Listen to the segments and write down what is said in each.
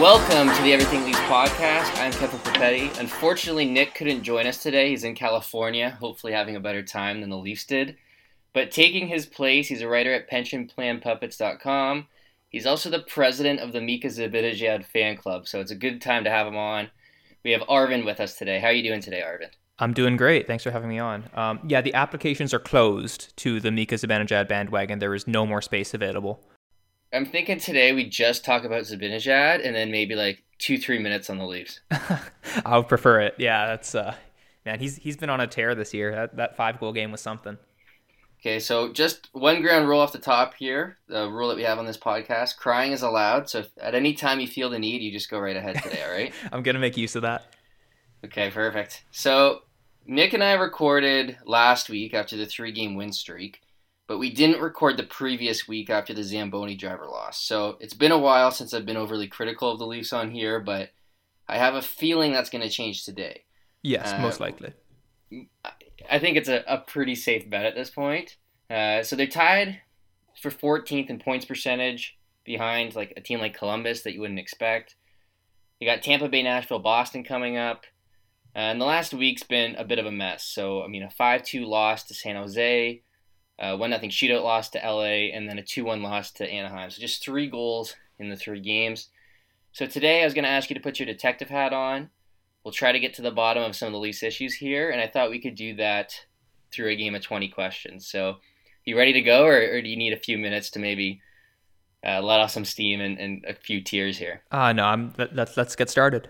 Welcome to the Everything Leafs podcast. I'm Kevin Papetti. Unfortunately, Nick couldn't join us today. He's in California, hopefully having a better time than the Leafs did. But taking his place, he's a writer at pensionplanpuppets.com. He's also the president of the Mika Zibanejad fan club, so it's a good time to have him on. We have Arvin with us today. How are you doing today, Arvin? I'm doing great. Thanks for having me on. Um, yeah, the applications are closed to the Mika Zibanejad bandwagon. There is no more space available. I'm thinking today we just talk about Zibanejad and then maybe like two, three minutes on the Leafs. I would prefer it. Yeah, that's uh, man. He's he's been on a tear this year. That that five goal game was something. Okay, so just one ground rule off the top here. The rule that we have on this podcast: crying is allowed. So at any time you feel the need, you just go right ahead today. All right. I'm gonna make use of that. Okay, perfect. So Nick and I recorded last week after the three-game win streak but we didn't record the previous week after the Zamboni driver loss. So it's been a while since I've been overly critical of the Leafs on here, but I have a feeling that's going to change today. Yes, uh, most likely. I think it's a, a pretty safe bet at this point. Uh, so they're tied for 14th in points percentage behind like a team like Columbus that you wouldn't expect. You got Tampa Bay, Nashville, Boston coming up. Uh, and the last week's been a bit of a mess. So, I mean, a 5 2 loss to San Jose, uh, one nothing shootout loss to LA, and then a two one loss to Anaheim. So just three goals in the three games. So today I was going to ask you to put your detective hat on. We'll try to get to the bottom of some of the Leafs issues here, and I thought we could do that through a game of 20 questions. So, you ready to go, or, or do you need a few minutes to maybe uh, let off some steam and, and a few tears here? Uh, no, I'm, let's, let's get started.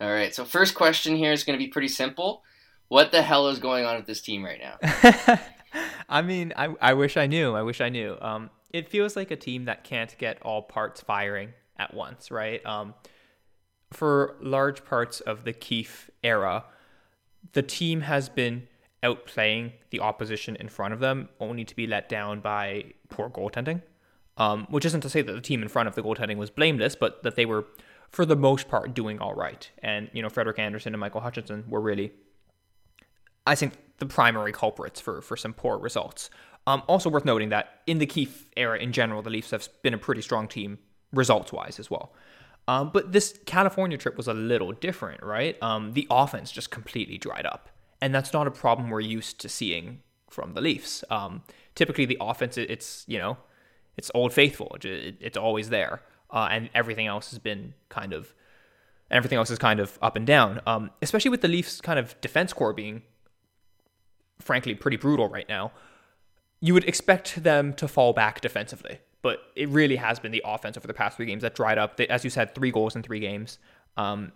All right, so first question here is going to be pretty simple. What the hell is going on with this team right now? I mean, I, I wish I knew. I wish I knew. Um, it feels like a team that can't get all parts firing at once, right? Um, for large parts of the Keefe era, the team has been outplaying the opposition in front of them, only to be let down by poor goaltending. Um, which isn't to say that the team in front of the goaltending was blameless, but that they were, for the most part, doing all right. And you know, Frederik Andersen and Michael Hutchinson were really, I think, the primary culprits for, for some poor results. Um, also worth noting that in the Keefe era in general, the Leafs have been a pretty strong team results wise as well. Um, but this California trip was a little different, right? Um, the offense just completely dried up. And that's not a problem we're used to seeing from the Leafs. Um, typically, the offense, it's, you know, it's old faithful. It's always there. Uh, and everything else has been kind of, everything else is kind of up and down. Um, especially with the Leafs kind of defense core being frankly pretty brutal right now, you would expect them to fall back defensively. But it really has been the offense over the past three games that dried up. As you said, three goals in three games. Um,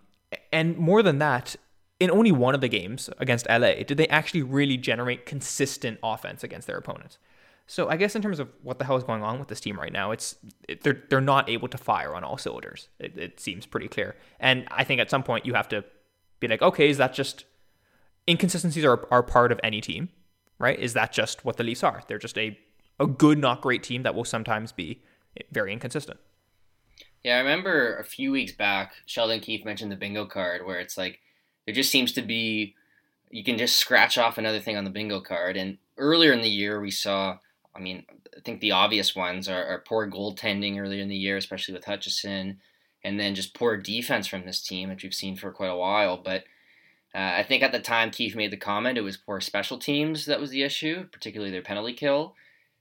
and more than that, in only one of the games against LA, did they actually really generate consistent offense against their opponents. So I guess in terms of what the hell is going on with this team right now, it's it, they're they're not able to fire on all cylinders. It, it seems pretty clear. And I think at some point you have to be like, okay, is that just inconsistencies are, are part of any team, right? Is that just what the Leafs are? They're just a, a good, not great team that will sometimes be very inconsistent. Yeah, I remember a few weeks back, Sheldon Keefe mentioned the bingo card where it's like there just seems to be you can just scratch off another thing on the bingo card. And earlier in the year, we saw, I mean, I think the obvious ones are, are poor goaltending earlier in the year, especially with Hutchinson, and then just poor defense from this team, which we've seen for quite a while. But uh, I think at the time Keefe made the comment it was poor special teams that was the issue, particularly their penalty kill.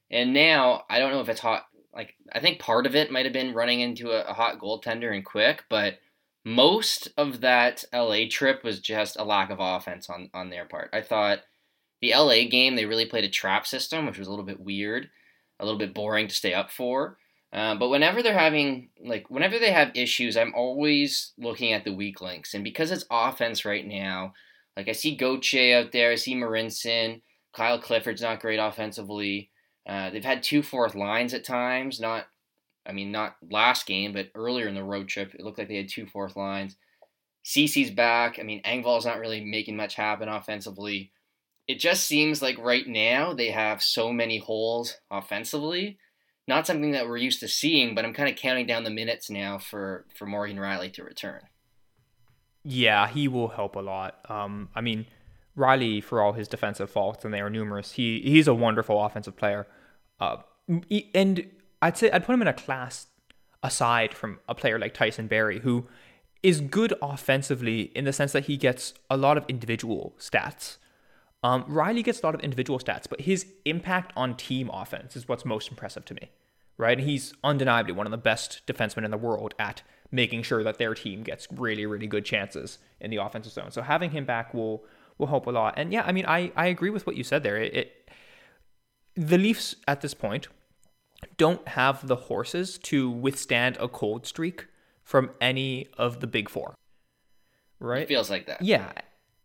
And now I don't know if it's hot. Like I think part of it might have been running into a, a hot goaltender and Quick, but most of that LA trip was just a lack of offense on on their part. I thought the LA game they really played a trap system, which was a little bit weird, a little bit boring to stay up for. Uh, but whenever they're having like whenever they have issues, I'm always looking at the weak links. And because it's offense right now, like I see Goche out there, I see Marincin, Kyle Clifford's not great offensively. Uh, they've had two fourth lines at times. Not, I mean, not last game, but earlier in the road trip, it looked like they had two fourth lines. Ceci's back. I mean, Engvall's not really making much happen offensively. It just seems like right now they have so many holes offensively not something that we're used to seeing, but I'm kind of counting down the minutes now for for Morgan Rielly to return. Yeah, he will help a lot. Um, I mean, Rielly, for all his defensive faults, and they are numerous, he he's a wonderful offensive player. Uh, and I'd say I'd put him in a class aside from a player like Tyson Barrie, who is good offensively in the sense that he gets a lot of individual stats. Um, Rielly gets a lot of individual stats, but his impact on team offense is what's most impressive to me, right? And he's undeniably one of the best defensemen in the world at making sure that their team gets really, really good chances in the offensive zone. So having him back will will help a lot. And yeah, I mean, I I agree with what you said there. It, it the Leafs at this point don't have the horses to withstand a cold streak from any of the big four. Right? It feels like that. Yeah.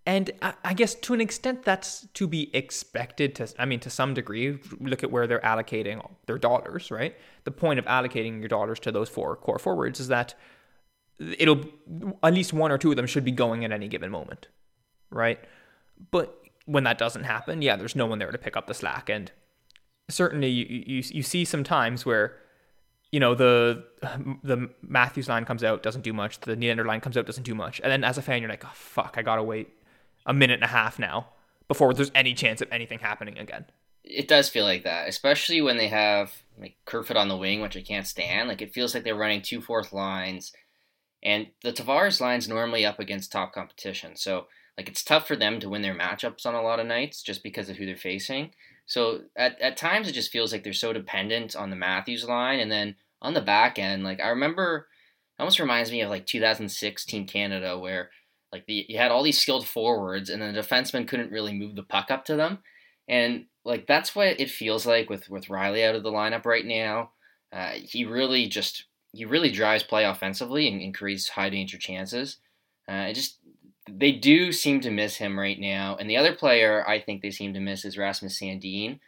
And I guess to an extent that's to be expected to I mean to some degree look at where they're allocating their dollars, right? The point of allocating your dollars to those four core forwards is that it'll at least one or two of them should be going at any given moment, right? But when that doesn't happen, yeah, there's no one there to pick up the slack and certainly you, you, you see some times where you know the the Matthews line comes out doesn't do much, the Nylander line comes out doesn't do much, and then as a fan you're like, oh fuck, I gotta wait a minute and a half now before there's any chance of anything happening again. It does feel like that, especially when they have like Kerfoot on the wing, which I can't stand. Like it feels like they're running two fourth lines, and the Tavares line's normally up against top competition, so like it's tough for them to win their matchups on a lot of nights just because of who they're facing. So at, at times it just feels like they're so dependent on the Matthews line, and then on the back end, like I remember, almost reminds me of like 2006 Team Canada where like the, you had all these skilled forwards, and the defensemen couldn't really move the puck up to them, and like that's what it feels like with with Rielly out of the lineup right now. Uh, he really just he really drives play offensively and, creates high danger chances. Uh, just they do seem to miss him right now. And the other player I think they seem to miss is Rasmus Sandin.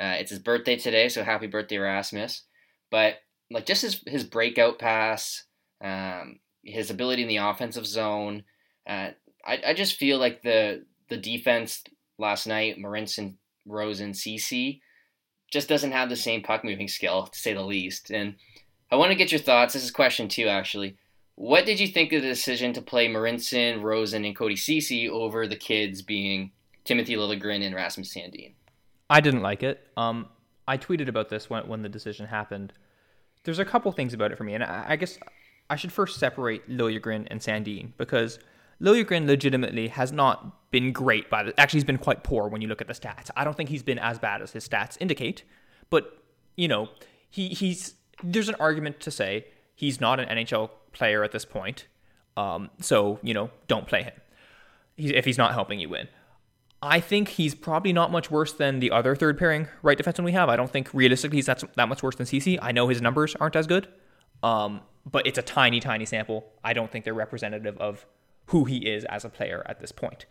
Uh, it's his birthday today, so happy birthday, Rasmus. But like just his his breakout pass, um, his ability in the offensive zone. I, I just feel like the the defense last night, Marincin, Rosen, Ceci, just doesn't have the same puck moving skill to say the least. And I want to get your thoughts. This is question two actually. What did you think of the decision to play Marincin, Rosen, and Cody Ceci over the kids being Timothy Liljegren and Rasmus Sandin? I didn't like it. Um, I tweeted about this when, when the decision happened. There's a couple things about it for me, and I, I guess I should first separate Liljegren and Sandin because Liljegren legitimately has not been great by the, actually he's been quite poor when you look at the stats. I don't think he's been as bad as his stats indicate, but you know, he he's there's an argument to say he's not an NHL player at this point. Um, so, you know, don't play him if he's not helping you win. I think he's probably not much worse than the other third pairing right defenseman we have. I don't think realistically he's that, that much worse than Ceci. I know his numbers aren't as good, um, but it's a tiny, tiny sample. I don't think they're representative of who he is as a player at this point.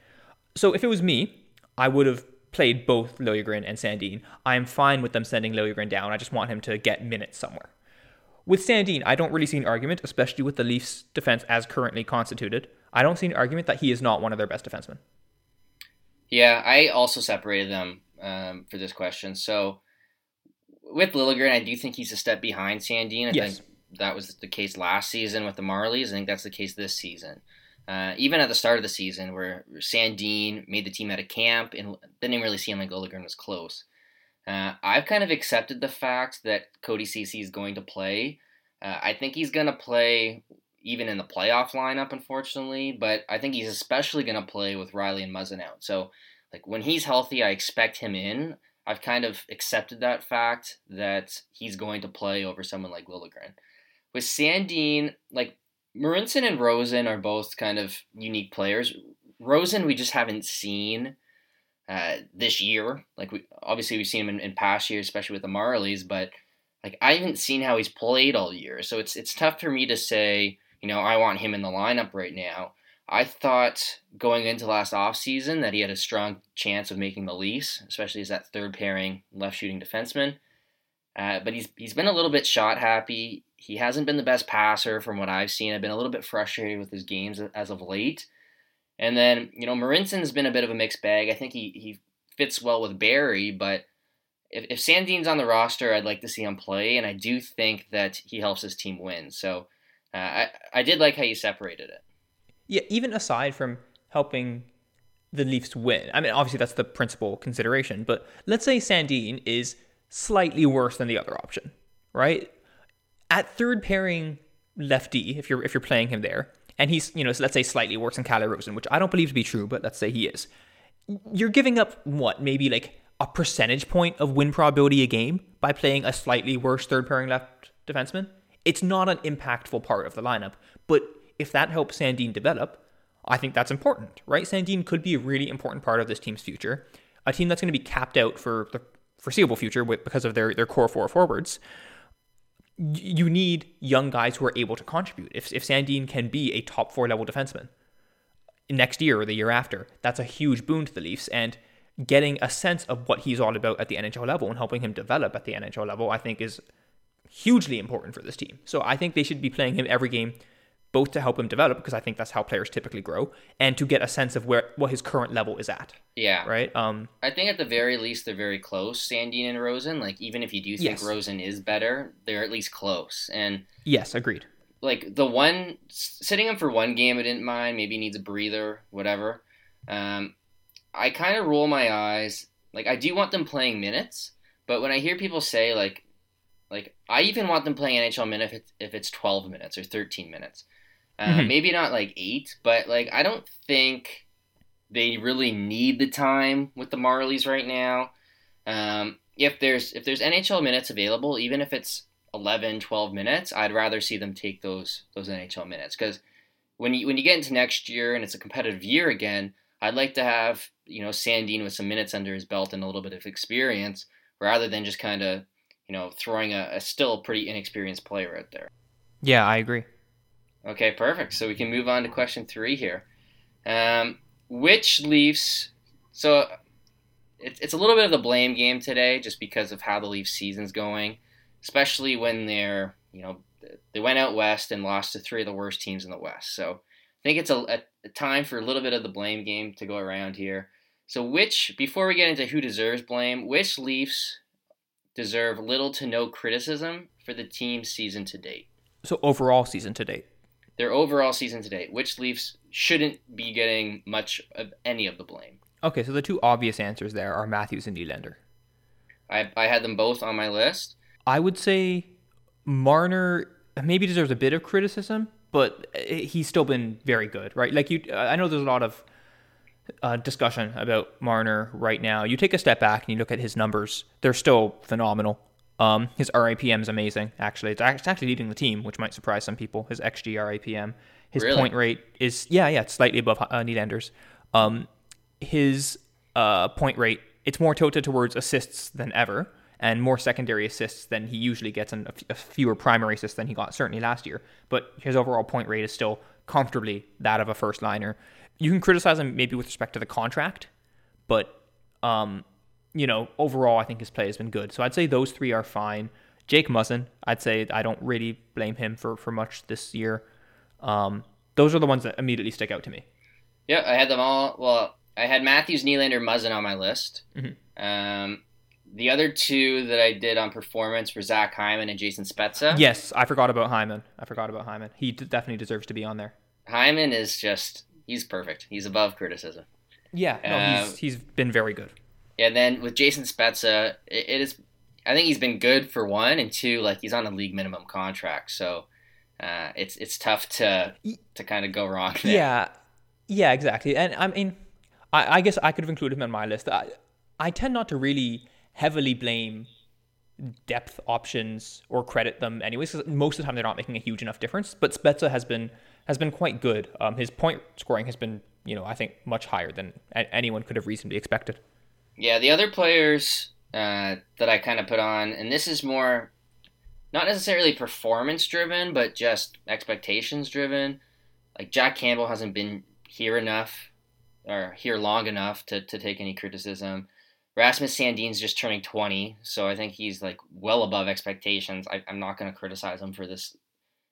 So if it was me, I would have played both Liljegren and Sandin. I'm fine with them sending Liljegren down. I just want him to get minutes somewhere. With Sandin, I don't really see an argument, especially with the Leafs' defense as currently constituted. I don't see an argument that he is not one of their best defensemen. Yeah, I also separated them um, for this question. So with Liljegren, I do think he's a step behind Sandin. I yes. think that was the case last season with the Marlies. I think that's the case this season. Uh, even at the start of the season, where Sandin made the team out of camp and didn't really seem like Liljegren was close. Uh, I've kind of accepted the fact that Cody Ceci is going to play. Uh, I think he's going to play even in the playoff lineup, unfortunately, but I think he's especially going to play with Rielly and Muzzin out. So, like when he's healthy, I expect him in. I've kind of accepted that fact that he's going to play over someone like Liljegren. With Sandin, like Marincin and Rosen are both kind of unique players. Rosen, we just haven't seen uh, this year. Like we obviously we've seen him in, in past years, especially with the Marlies, but like I haven't seen how he's played all year. So it's it's tough for me to say, you know, I want him in the lineup right now. I thought going into last offseason that he had a strong chance of making the Leafs, especially as that third pairing left shooting defenseman. Uh, but he's he's been a little bit shot happy. He hasn't been the best passer from what I've seen. I've been a little bit frustrated with his games as of late. And then, you know, Marincin's been a bit of a mixed bag. I think he, he fits well with Barrie, but if, if Sandin's on the roster, I'd like to see him play, and I do think that he helps his team win. So uh, I, I did like how you separated it. Yeah, even aside from helping the Leafs win, I mean, obviously that's the principal consideration, but let's say Sandin is slightly worse than the other option, right? At third pairing lefty, if you're if you're playing him there, and he's you know let's say slightly worse than Calle Rosen, which I don't believe to be true, but let's say he is. You're giving up what maybe like a percentage point of win probability a game by playing a slightly worse third pairing left defenseman. It's not an impactful part of the lineup, but if that helps Sandin develop, I think that's important, right? Sandin could be a really important part of this team's future, a team that's going to be capped out for the foreseeable future because of their, their core four forwards. You need young guys who are able to contribute. If, if Sandin can be a top four level defenseman next year or the year after, that's a huge boon to the Leafs. And getting a sense of what he's all about at the NHL level and helping him develop at the NHL level, I think is hugely important for this team. So I think they should be playing him every game, both to help him develop, because I think that's how players typically grow, and to get a sense of where what his current level is at. Yeah. Right. Um. I think at the very least they're very close, Sandin and Rosen. Like even if you do think Yes. Rosen is better, they're at least close. And Yes, agreed. like the one sitting him for one game, I didn't mind. Maybe he needs a breather, whatever. Um, I kind of roll my eyes. Like I do want them playing minutes, but when I hear people say like, like I even want them playing NHL minutes if it's, if it's twelve minutes or thirteen minutes. Uh, Mhm. Maybe not like eight, but like I don't think they really need the time with the Marlies right now. Um, if there's if there's NHL minutes available, even if it's 11, 12 minutes, I'd rather see them take those those NHL minutes because when you when you get into next year and it's a competitive year again, I'd like to have you know Sandin with some minutes under his belt and a little bit of experience rather than just kind of you know throwing a, a still pretty inexperienced player out there. Yeah, I agree. Okay, perfect. So we can move on to question three here. Um, which Leafs? So it's it's a little bit of the blame game today, just because of how the Leafs season's going, especially when they're you know they went out west and lost to three of the worst teams in the West. So I think it's a, a, a time for a little bit of the blame game to go around here. So which before we get into who deserves blame, which Leafs deserve little to no criticism for the team's season to date? So overall season to date. Their overall season to date, which Leafs shouldn't be getting much of any of the blame. Okay, so the two obvious answers there are Matthews and Nylander. I, I had them both on my list. I would say Marner maybe deserves a bit of criticism, but he's still been very good, right? Like you, I know there's a lot of uh, discussion about Marner right now. You take a step back and you look at his numbers; they're still phenomenal. Um, his RAPM is amazing. Actually, it's actually leading the team, which might surprise some people. His xG RAPM, his Really? point rate is yeah, yeah, it's slightly above uh, Nylander's. Um, his uh, point rate it's more tilted towards assists than ever and more secondary assists than he usually gets and a f- a fewer primary assists than he got certainly last year but his overall point rate is still comfortably that of a first liner you can criticize him maybe with respect to the contract but um you know overall i think his play has been good so i'd say those three are fine jake muzzin i'd say i don't really blame him for for much this year um those are the ones that immediately stick out to me Yeah, I had them all. Well, I had Matthews, Nylander, Muzzin on my list. Mhm. Um, the other two that I did on performance were Zach Hyman and Jason Spezza. Yes, I forgot about Hyman. I forgot about Hyman. He d- definitely deserves to be on there. Hyman is just, he's perfect. He's above criticism. Yeah, no, Um, he's he's been very good. Yeah, then with Jason Spezza, it, it is, I think he's been good for one, and two, like he's on a league minimum contract. So uh, it's it's tough to to kind of go wrong there. Yeah, yeah, exactly. And I mean, I, I guess I could have included him on my list. I, I tend not to really heavily blame depth options or credit them anyways. 'cause most of the time, they're not making a huge enough difference. But Spezza has been has been quite good. Um, his point scoring has been, you know, I think much higher than a- anyone could have reasonably expected. Yeah, the other players uh, that I kind of put on, and this is more not necessarily performance driven, but just expectations driven. Like Jack Campbell hasn't been here enough or here long enough to, to take any criticism. Rasmus Sandin's just turning 20, so I think he's like well above expectations. I, I'm not going to criticize him for this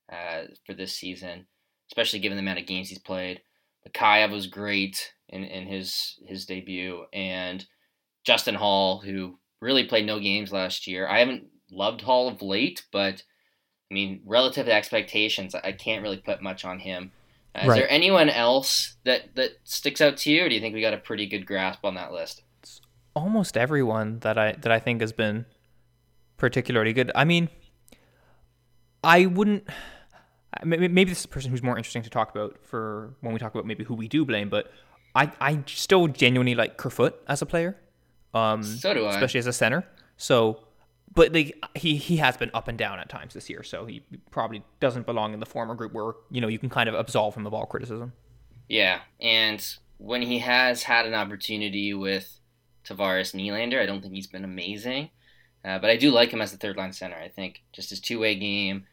uh, for this season, especially given the amount of games he's played. Mikheyev was great in, in his his debut, and Justin Holl, who really played no games last year. I haven't loved Holl of late, but I mean, relative to expectations, I can't really put much on him. Uh, Is there anyone else that, that sticks out to you, or do you think we got a pretty good grasp on that list? almost everyone that I that I think has been particularly good. I mean, I wouldn't. Maybe this is a person who's more interesting to talk about for when we talk about maybe who we do blame, but I, I still genuinely like Kerfoot as a player. Um, so do I, especially as a center. So, but like he he has been up and down at times this year, so he probably doesn't belong in the former group where you know you can kind of absolve him of all criticism. Yeah, and when he has had an opportunity with Tavares Nylander, I don't think he's been amazing. Uh, but I do like him as the third line center. I think just his two way game.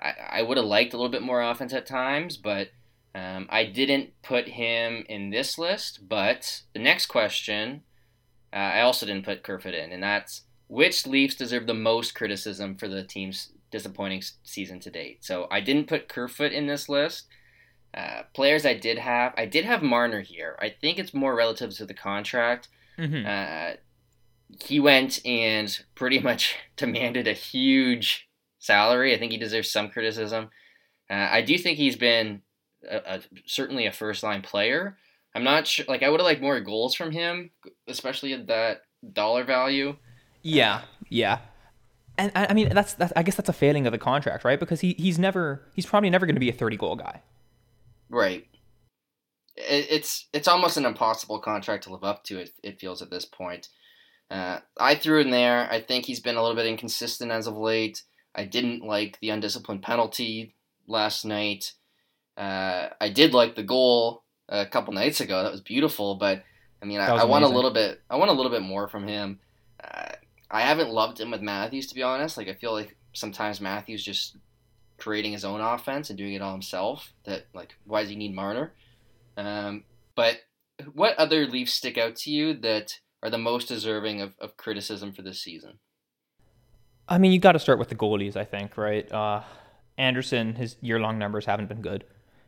I, I would have liked a little bit more offense at times, but um, I didn't put him in this list. But the next question, uh, I also didn't put Kerfoot in, and that's which Leafs deserve the most criticism for the team's disappointing season to date. So I didn't put Kerfoot in this list. Uh, players I did have, I did have Marner here. I think it's more relative to the contract. Mm-hmm. Uh, he went and pretty much demanded a huge salary. I think he deserves some criticism. Uh, I do think he's been a, a, certainly a first line player. I'm not sure. Like I would have liked more goals from him, especially at that dollar value. Yeah, yeah. And I mean, that's, that's I guess that's a failing of the contract, right? Because he, he's never he's probably never going to be a 30 goal guy. Right. It, it's it's almost an impossible contract to live up to. It, it feels at this point. Uh, I threw in there. I think he's been a little bit inconsistent as of late. I didn't like the undisciplined penalty last night. Uh, I did like the goal a couple nights ago. That was beautiful, but I mean, I, I, want a little bit. I want a little bit more from him. Uh, I haven't loved him with Matthews, to be honest. Like I feel like sometimes Matthews just creating his own offense and doing it all himself. That like, why does he need Marner? Um, but what other Leafs stick out to you that are the most deserving of, of criticism for this season? I mean, you got to start with the goalies, I think, right? Uh, Andersen, his year long numbers haven't been good.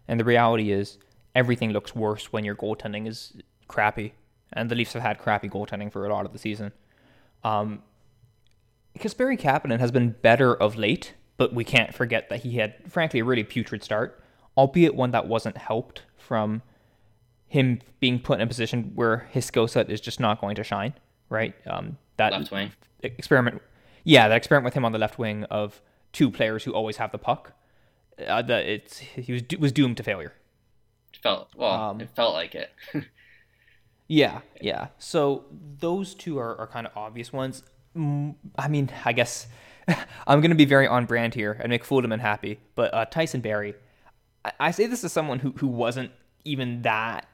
And the reality is, everything looks worse when your goaltending is crappy. And the Leafs have had crappy goaltending for a lot of the season. Um, Kasperi Kapanen has been better of late, but we can't forget that he had, frankly, a really putrid start, albeit one that wasn't helped from him being put in a position where his skill set is just not going to shine, right? Um, that left wing experiment, yeah, that experiment with him on the left wing of two players who always have the puck, uh, that it's he was was doomed to failure. Felt well, um, it felt like it. yeah, yeah. So those two are, are kind of obvious ones. I mean, I guess I'm going to be very on brand here and make Foolman happy, but uh, Tyson Barrie. I, I say this as someone who who wasn't even that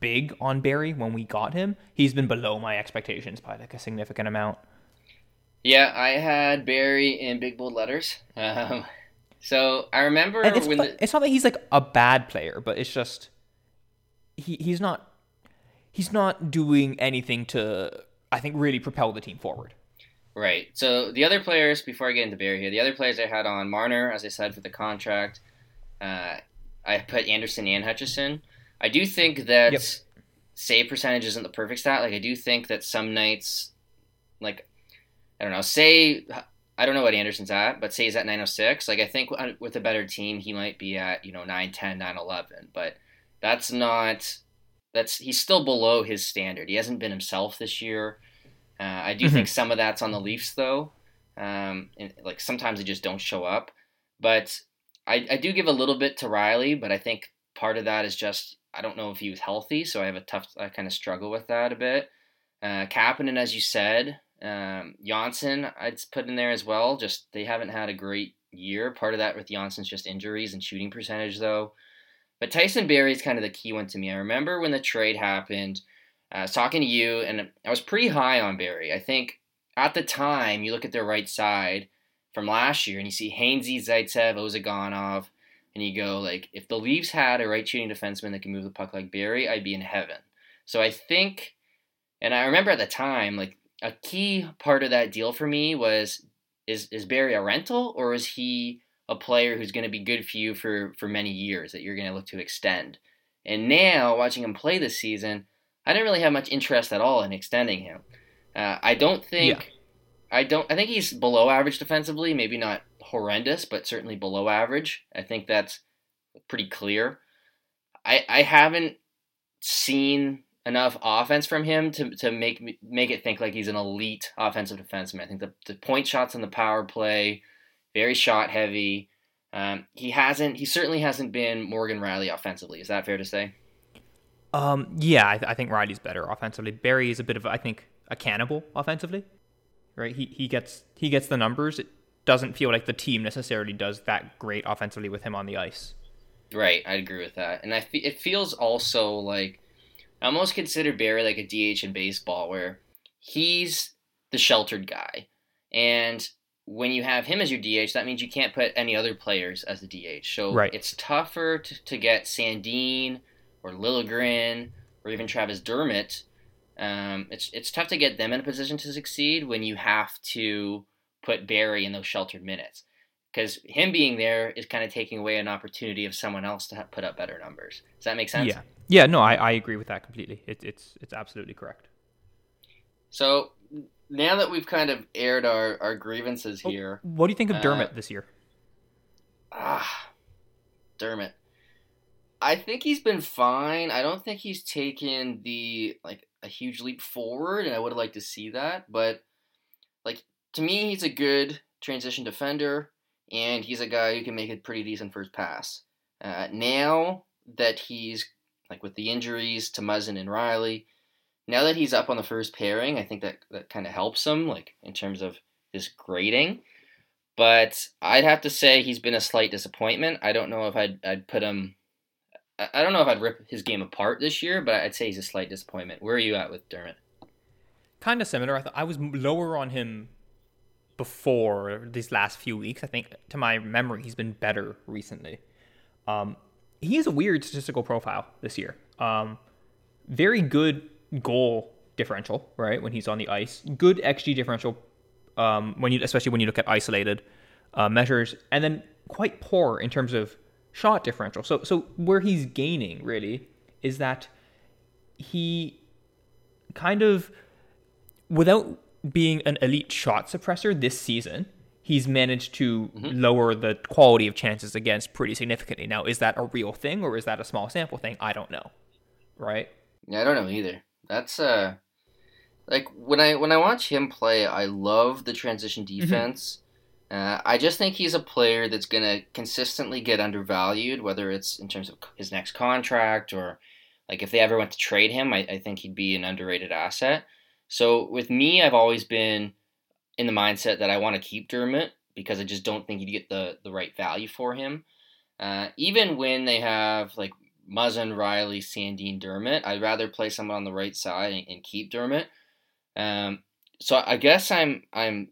big on Barrie when we got him. He's been below my expectations by like a significant amount. Yeah, I had Barrie in big bold letters. Um, so I remember it's, when the... it's not that he's like a bad player, but it's just he he's not he's not doing anything to I think really propel the team forward. Right. So the other players, before I get into Barrie here, the other players I had on Marner, as I said, for the contract. Uh, I put Andersen and Hutchinson. I do think that yep. save percentage isn't the perfect stat. Like I do think that some nights, like I don't know, say I don't know what Andersen's at, but say he's at 906. Like I think with a better team, he might be at you know 910, 911. But that's not that's he's still below his standard. He hasn't been himself this year. Uh, I do mm-hmm. think some of that's on the Leafs though. Um, and, like sometimes they just don't show up. But I, I do give a little bit to Rielly, but I think part of that is just I don't know if he was healthy, so I have a tough, I kind of struggle with that a bit. Uh, Kapanen, as you said, um, Johnsson, I'd put in there as well. Just they haven't had a great year. Part of that with Johnsson's just injuries and shooting percentage, though. But Tyson Barrie is kind of the key one to me. I remember when the trade happened, uh, I was talking to you, and I was pretty high on Barrie. I think at the time, you look at their right side from last year, and you see Hainsey, Zaitsev, Ozhiganov, and you go like, if the Leafs had a right shooting defenseman that can move the puck like Barrie, I'd be in heaven. So I think, and I remember at the time, like a key part of that deal for me was, is is Barrie a rental or is he a player who's going to be good for you for for many years that you're going to look to extend? And now watching him play this season, I didn't really have much interest at all in extending him. Uh, I don't think. Yeah. I don't. I think he's below average defensively. Maybe not horrendous, but certainly below average. I think that's pretty clear. I I haven't seen enough offense from him to, to make me, make it think like he's an elite offensive defenseman. I think the, the point shots on the power play, very shot heavy. Um, he hasn't. He certainly hasn't been Morgan Rielly offensively. Is that fair to say? Um, yeah, I, th- I think Rielly's better offensively. Barrie is a bit of, I think, a cannibal offensively. Right? He he gets he gets the numbers. It doesn't feel like the team necessarily does that great offensively with him on the ice. Right, I agree with that, and I fe- it feels also like I almost consider Barrie like a DH in baseball, where he's the sheltered guy, and when you have him as your DH, that means you can't put any other players as the DH. So right. it's tougher to, to get Sandin or Liljegren or even Travis Dermott. Um, it's it's tough to get them in a position to succeed when you have to put Barrie in those sheltered minutes because him being there is kind of taking away an opportunity of someone else to put up better numbers. Does that make sense? Yeah, yeah. No, I, I agree with that completely. It, it's it's absolutely correct. So now that we've kind of aired our, our grievances oh, here, what do you think of Dermott uh, this year? Ah, Dermott. I think he's been fine. I don't think he's taken the like a huge leap forward, and I would have liked to see that. But like to me, he's a good transition defender, and he's a guy who can make a pretty decent first pass. Uh, now that he's like with the injuries to Muzzin and Rielly. now that he's up on the first pairing, I think that that kind of helps him, like in terms of his grading. But I'd have to say he's been a slight disappointment. I don't know if I'd I'd put him. I don't know if I'd rip his game apart this year, but I'd say he's a slight disappointment. Where are you at with Dermott? Kind of similar. I thought I was lower on him before these last few weeks. I think, to my memory, he's been better recently. Um, he has a weird statistical profile this year. Um, very good goal differential, right? When he's on the ice, good xG differential, um, when you especially when you look at isolated uh, measures, and then quite poor in terms of shot differential. So so where he's gaining really is that he kind of without being an elite shot suppressor this season, he's managed to mm-hmm. lower the quality of chances against pretty significantly. Now, is that a real thing or is that a small sample thing? I don't know. Right? Yeah, I don't know either. That's uh like when I when I watch him play, I love the transition mm-hmm. defense. Mm-hmm. Uh, I just think he's a player that's gonna consistently get undervalued, whether it's in terms of his next contract or like if they ever went to trade him, I, I think he'd be an underrated asset. So with me, I've always been in the mindset that I want to keep Dermott because I just don't think you'd get the the right value for him. Uh, even when they have like Muzzin, Rielly, Sandin, Dermott, I'd rather play someone on the right side and, and keep Dermott. Um, so I guess I'm I'm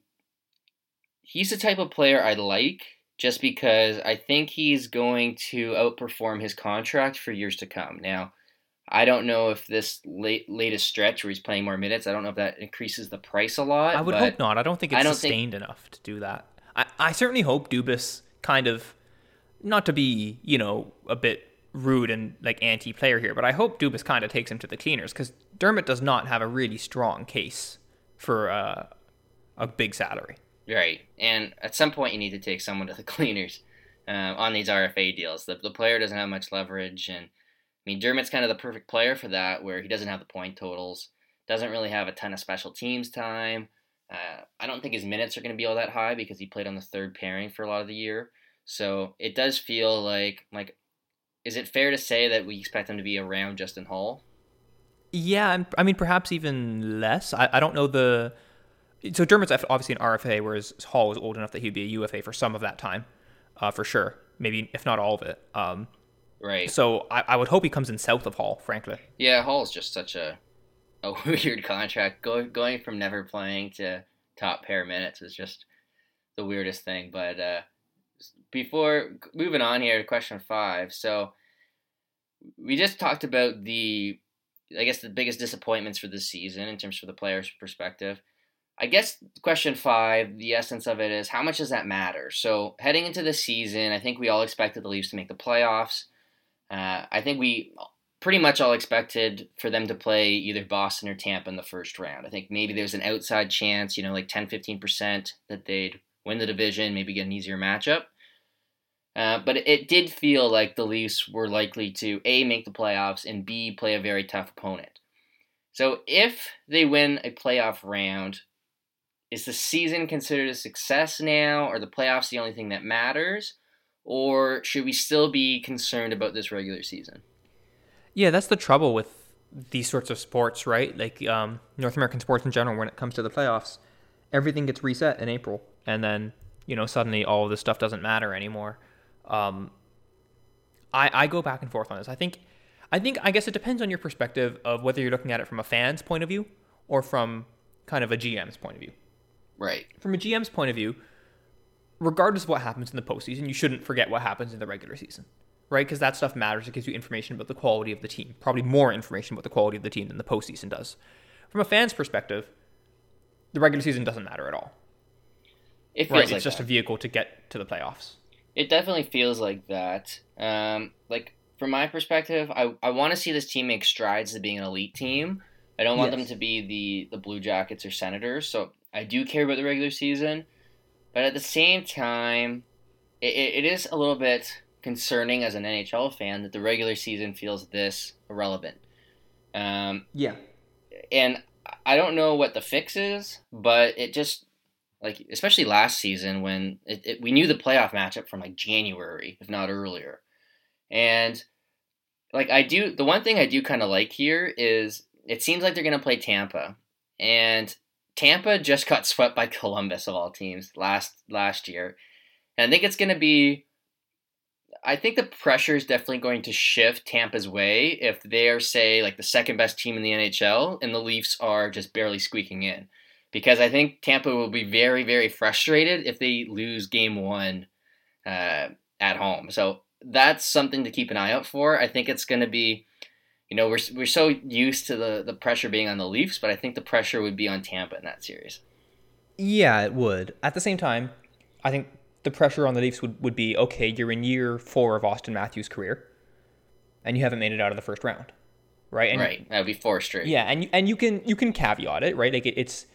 he's the type of player I like just because I think he's going to outperform his contract for years to come. Now, I don't know if this late, latest stretch where he's playing more minutes, I don't know if that increases the price a lot. I would hope not. I don't think it's don't sustained think... enough to do that. I, I certainly hope Dubas kind of, not to be, you know, a bit rude and like anti-player here, but I hope Dubas kind of takes him to the cleaners because Dermott does not have a really strong case for uh, a big salary. Right, and at some point you need to take someone to the cleaners uh, on these RFA deals. The, the player doesn't have much leverage, and I mean Dermott's kind of the perfect player for that, where he doesn't have the point totals, doesn't really have a ton of special teams time. Uh, I don't think his minutes are going to be all that high because he played on the third pairing for a lot of the year. So it does feel like like is it fair to say that we expect him to be around Justin Holl? Yeah, I mean perhaps even less. I, I don't know the. So Dermott's obviously an RFA, whereas Holl was old enough that he'd be a UFA for some of that time, uh, for sure. Maybe if not all of it. Um, right. So I, I would hope he comes in south of Holl, frankly. Yeah, Holl's just such a a weird contract. Going going from never playing to top pair minutes is just the weirdest thing. But uh, before moving on here to question five, so we just talked about the, I guess the biggest disappointments for this season in terms of the player's perspective. I guess question five, the essence of it is how much does that matter? So heading into the season, I think we all expected the Leafs to make the playoffs. Uh, I think we pretty much all expected for them to play either Boston or Tampa in the first round. I think maybe there's an outside chance, you know, like 10 15% that they'd win the division, maybe get an easier matchup. Uh, but it did feel like the Leafs were likely to A, make the playoffs, and B, play a very tough opponent. So if they win a playoff round, is the season considered a success now? Are the playoffs the only thing that matters? Or should we still be concerned about this regular season? Yeah, that's the trouble with these sorts of sports, right? Like um, North American sports in general, when it comes to the playoffs, everything gets reset in April, and then you know suddenly all of this stuff doesn't matter anymore. Um, I I go back and forth on this. I think I think I guess it depends on your perspective of whether you're looking at it from a fan's point of view or from kind of a GM's point of view. Right. From a GM's point of view, regardless of what happens in the postseason, you shouldn't forget what happens in the regular season, right? Because that stuff matters. It gives you information about the quality of the team, probably more information about the quality of the team than the postseason does. From a fan's perspective, the regular season doesn't matter at all. It feels right? like it's just that. a vehicle to get to the playoffs. It definitely feels like that. Um, like from my perspective, I, I want to see this team make strides to being an elite team. I don't want Yes. them to be the the Blue Jackets or Senators. So I do care about the regular season, but at the same time, it, it, is a little bit concerning as an NHL fan that the regular season feels this irrelevant. Um, Yeah. and I don't know what the fix is, but it just like especially last season when it, it, we knew the playoff matchup from like January, if not earlier, and like I do the one thing I do kind of like here is it seems like they're gonna play Tampa, and Tampa just got swept by Columbus of all teams last last year, and I think it's gonna be. I think the pressure is definitely going to shift Tampa's way if they are, say, like the second best team in the NHL and the Leafs are just barely squeaking in. Because I think Tampa will be very, very frustrated if they lose game one uh, at home. So that's something to keep an eye out for. I think it's going to be, you know, we're, we're so used to the, the pressure being on the Leafs, but I think the pressure would be on Tampa in that series. Yeah, it would. At the same time, I think the pressure on the Leafs would, would be okay, you're in year four of Auston Matthews' career, and you haven't made it out of the first round. Right? And right. That would be four straight. Yeah, and you- and you can you can caveat it, right? Like it, it's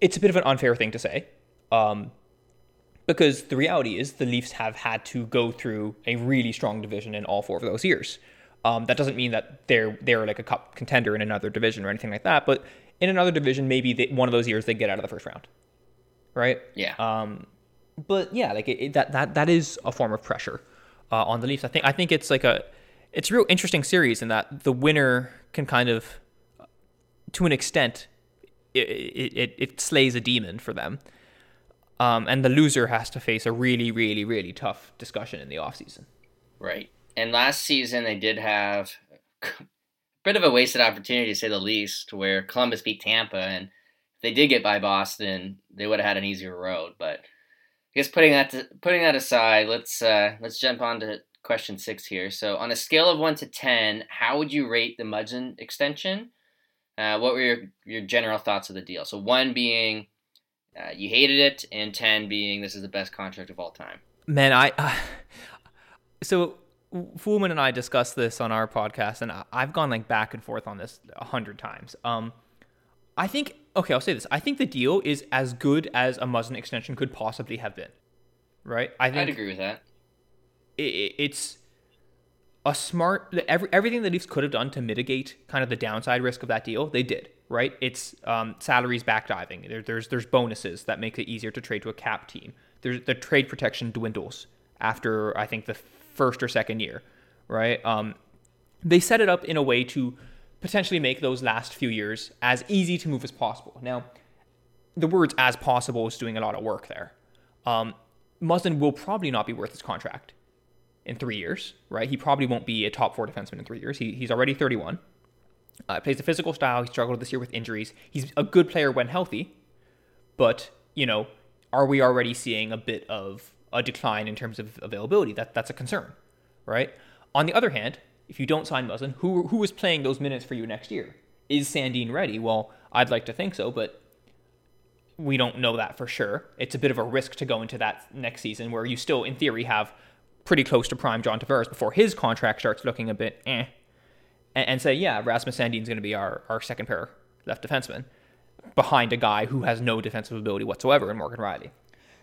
it's a bit of an unfair thing to say, um, because the reality is the Leafs have had to go through a really strong division in all four of those years. Um, that doesn't mean that they're they're like a cup contender in another division or anything like that, but in another division, maybe they, one of those years they get out of the first round, right? Yeah. Um, but yeah, like it, it, that that that is a form of pressure uh, on the Leafs. I think I think it's like a it's a real interesting series in that the winner can kind of, to an extent, it it, it, it slays a demon for them, um, and the loser has to face a really really really tough discussion in the offseason. Right. And last season they did have a bit of a wasted opportunity to say the least, where Columbus beat Tampa, and if they did get by Boston, they would have had an easier road. But I guess putting that to, putting that aside, let's uh, let's jump on to question six here. So on a scale of one to ten, how would you rate the Muzzin extension? Uh, what were your your general thoughts of the deal? So one being uh, you hated it, and ten being this is the best contract of all time. Man, I uh, so Foolman and I discussed this on our podcast, and I've gone like back and forth on this a hundred times. Um, I think okay, I'll say this: I think the deal is as good as a Muzzin extension could possibly have been. Right? I I'd agree with that. it, it- it's a smart every, everything the Leafs could have done to mitigate kind of the downside risk of that deal. They did. Right? It's um, salaries backdiving. There, there's there's bonuses that make it easier to trade to a cap team. There's the trade protection dwindles after I think the first or second year. Right? Um, they set it up in a way to potentially make those last few years as easy to move as possible. Now, the words "as possible" is doing a lot of work there. Um, Muzzin will probably not be worth his contract in three years, right? He probably won't be a top four defenseman in three years. He, he's already 31. Uh, plays a physical style. He struggled this year with injuries. He's a good player when healthy, but you know, are we already seeing a bit of a decline in terms of availability? That that's a concern, right? On the other hand, if you don't sign Muzzin, who who is playing those minutes for you next year? Is Sandin ready? Well, I'd like to think so, but we don't know that for sure. It's a bit of a risk to go into that next season where you still, in theory, have pretty close to prime John Tavares before his contract starts looking a bit eh. And, and say, yeah, Rasmus Sandin's going to be our, our second pair left defenseman behind a guy who has no defensive ability whatsoever in Morgan Rielly.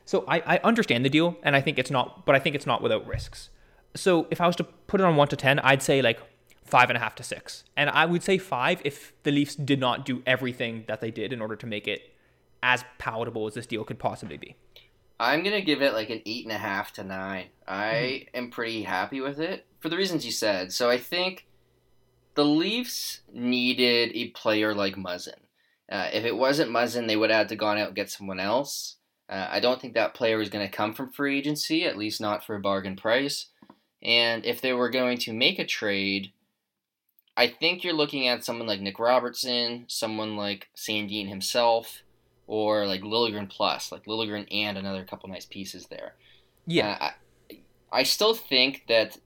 So I, I understand the deal, and I think it's not, but I think it's not without risks. So if I was to put it on one to ten, I'd say like five and a half to six, and I would say five if the Leafs did not do everything that they did in order to make it as palatable as this deal could possibly be. I'm gonna give it like an eight and a half to nine. I mm-hmm. am pretty happy with it for the reasons you said. So I think the Leafs needed a player like Muzzin. Uh, if it wasn't Muzzin, they would have had to gone out and get someone else. Uh, I don't think that player is going to come from free agency, at least not for a bargain price. And if they were going to make a trade, I think you're looking at someone like Nick Robertson, someone like Sandin himself, or like Liljegren plus, like Liljegren and another couple nice pieces there. Yeah, uh, I, I still think that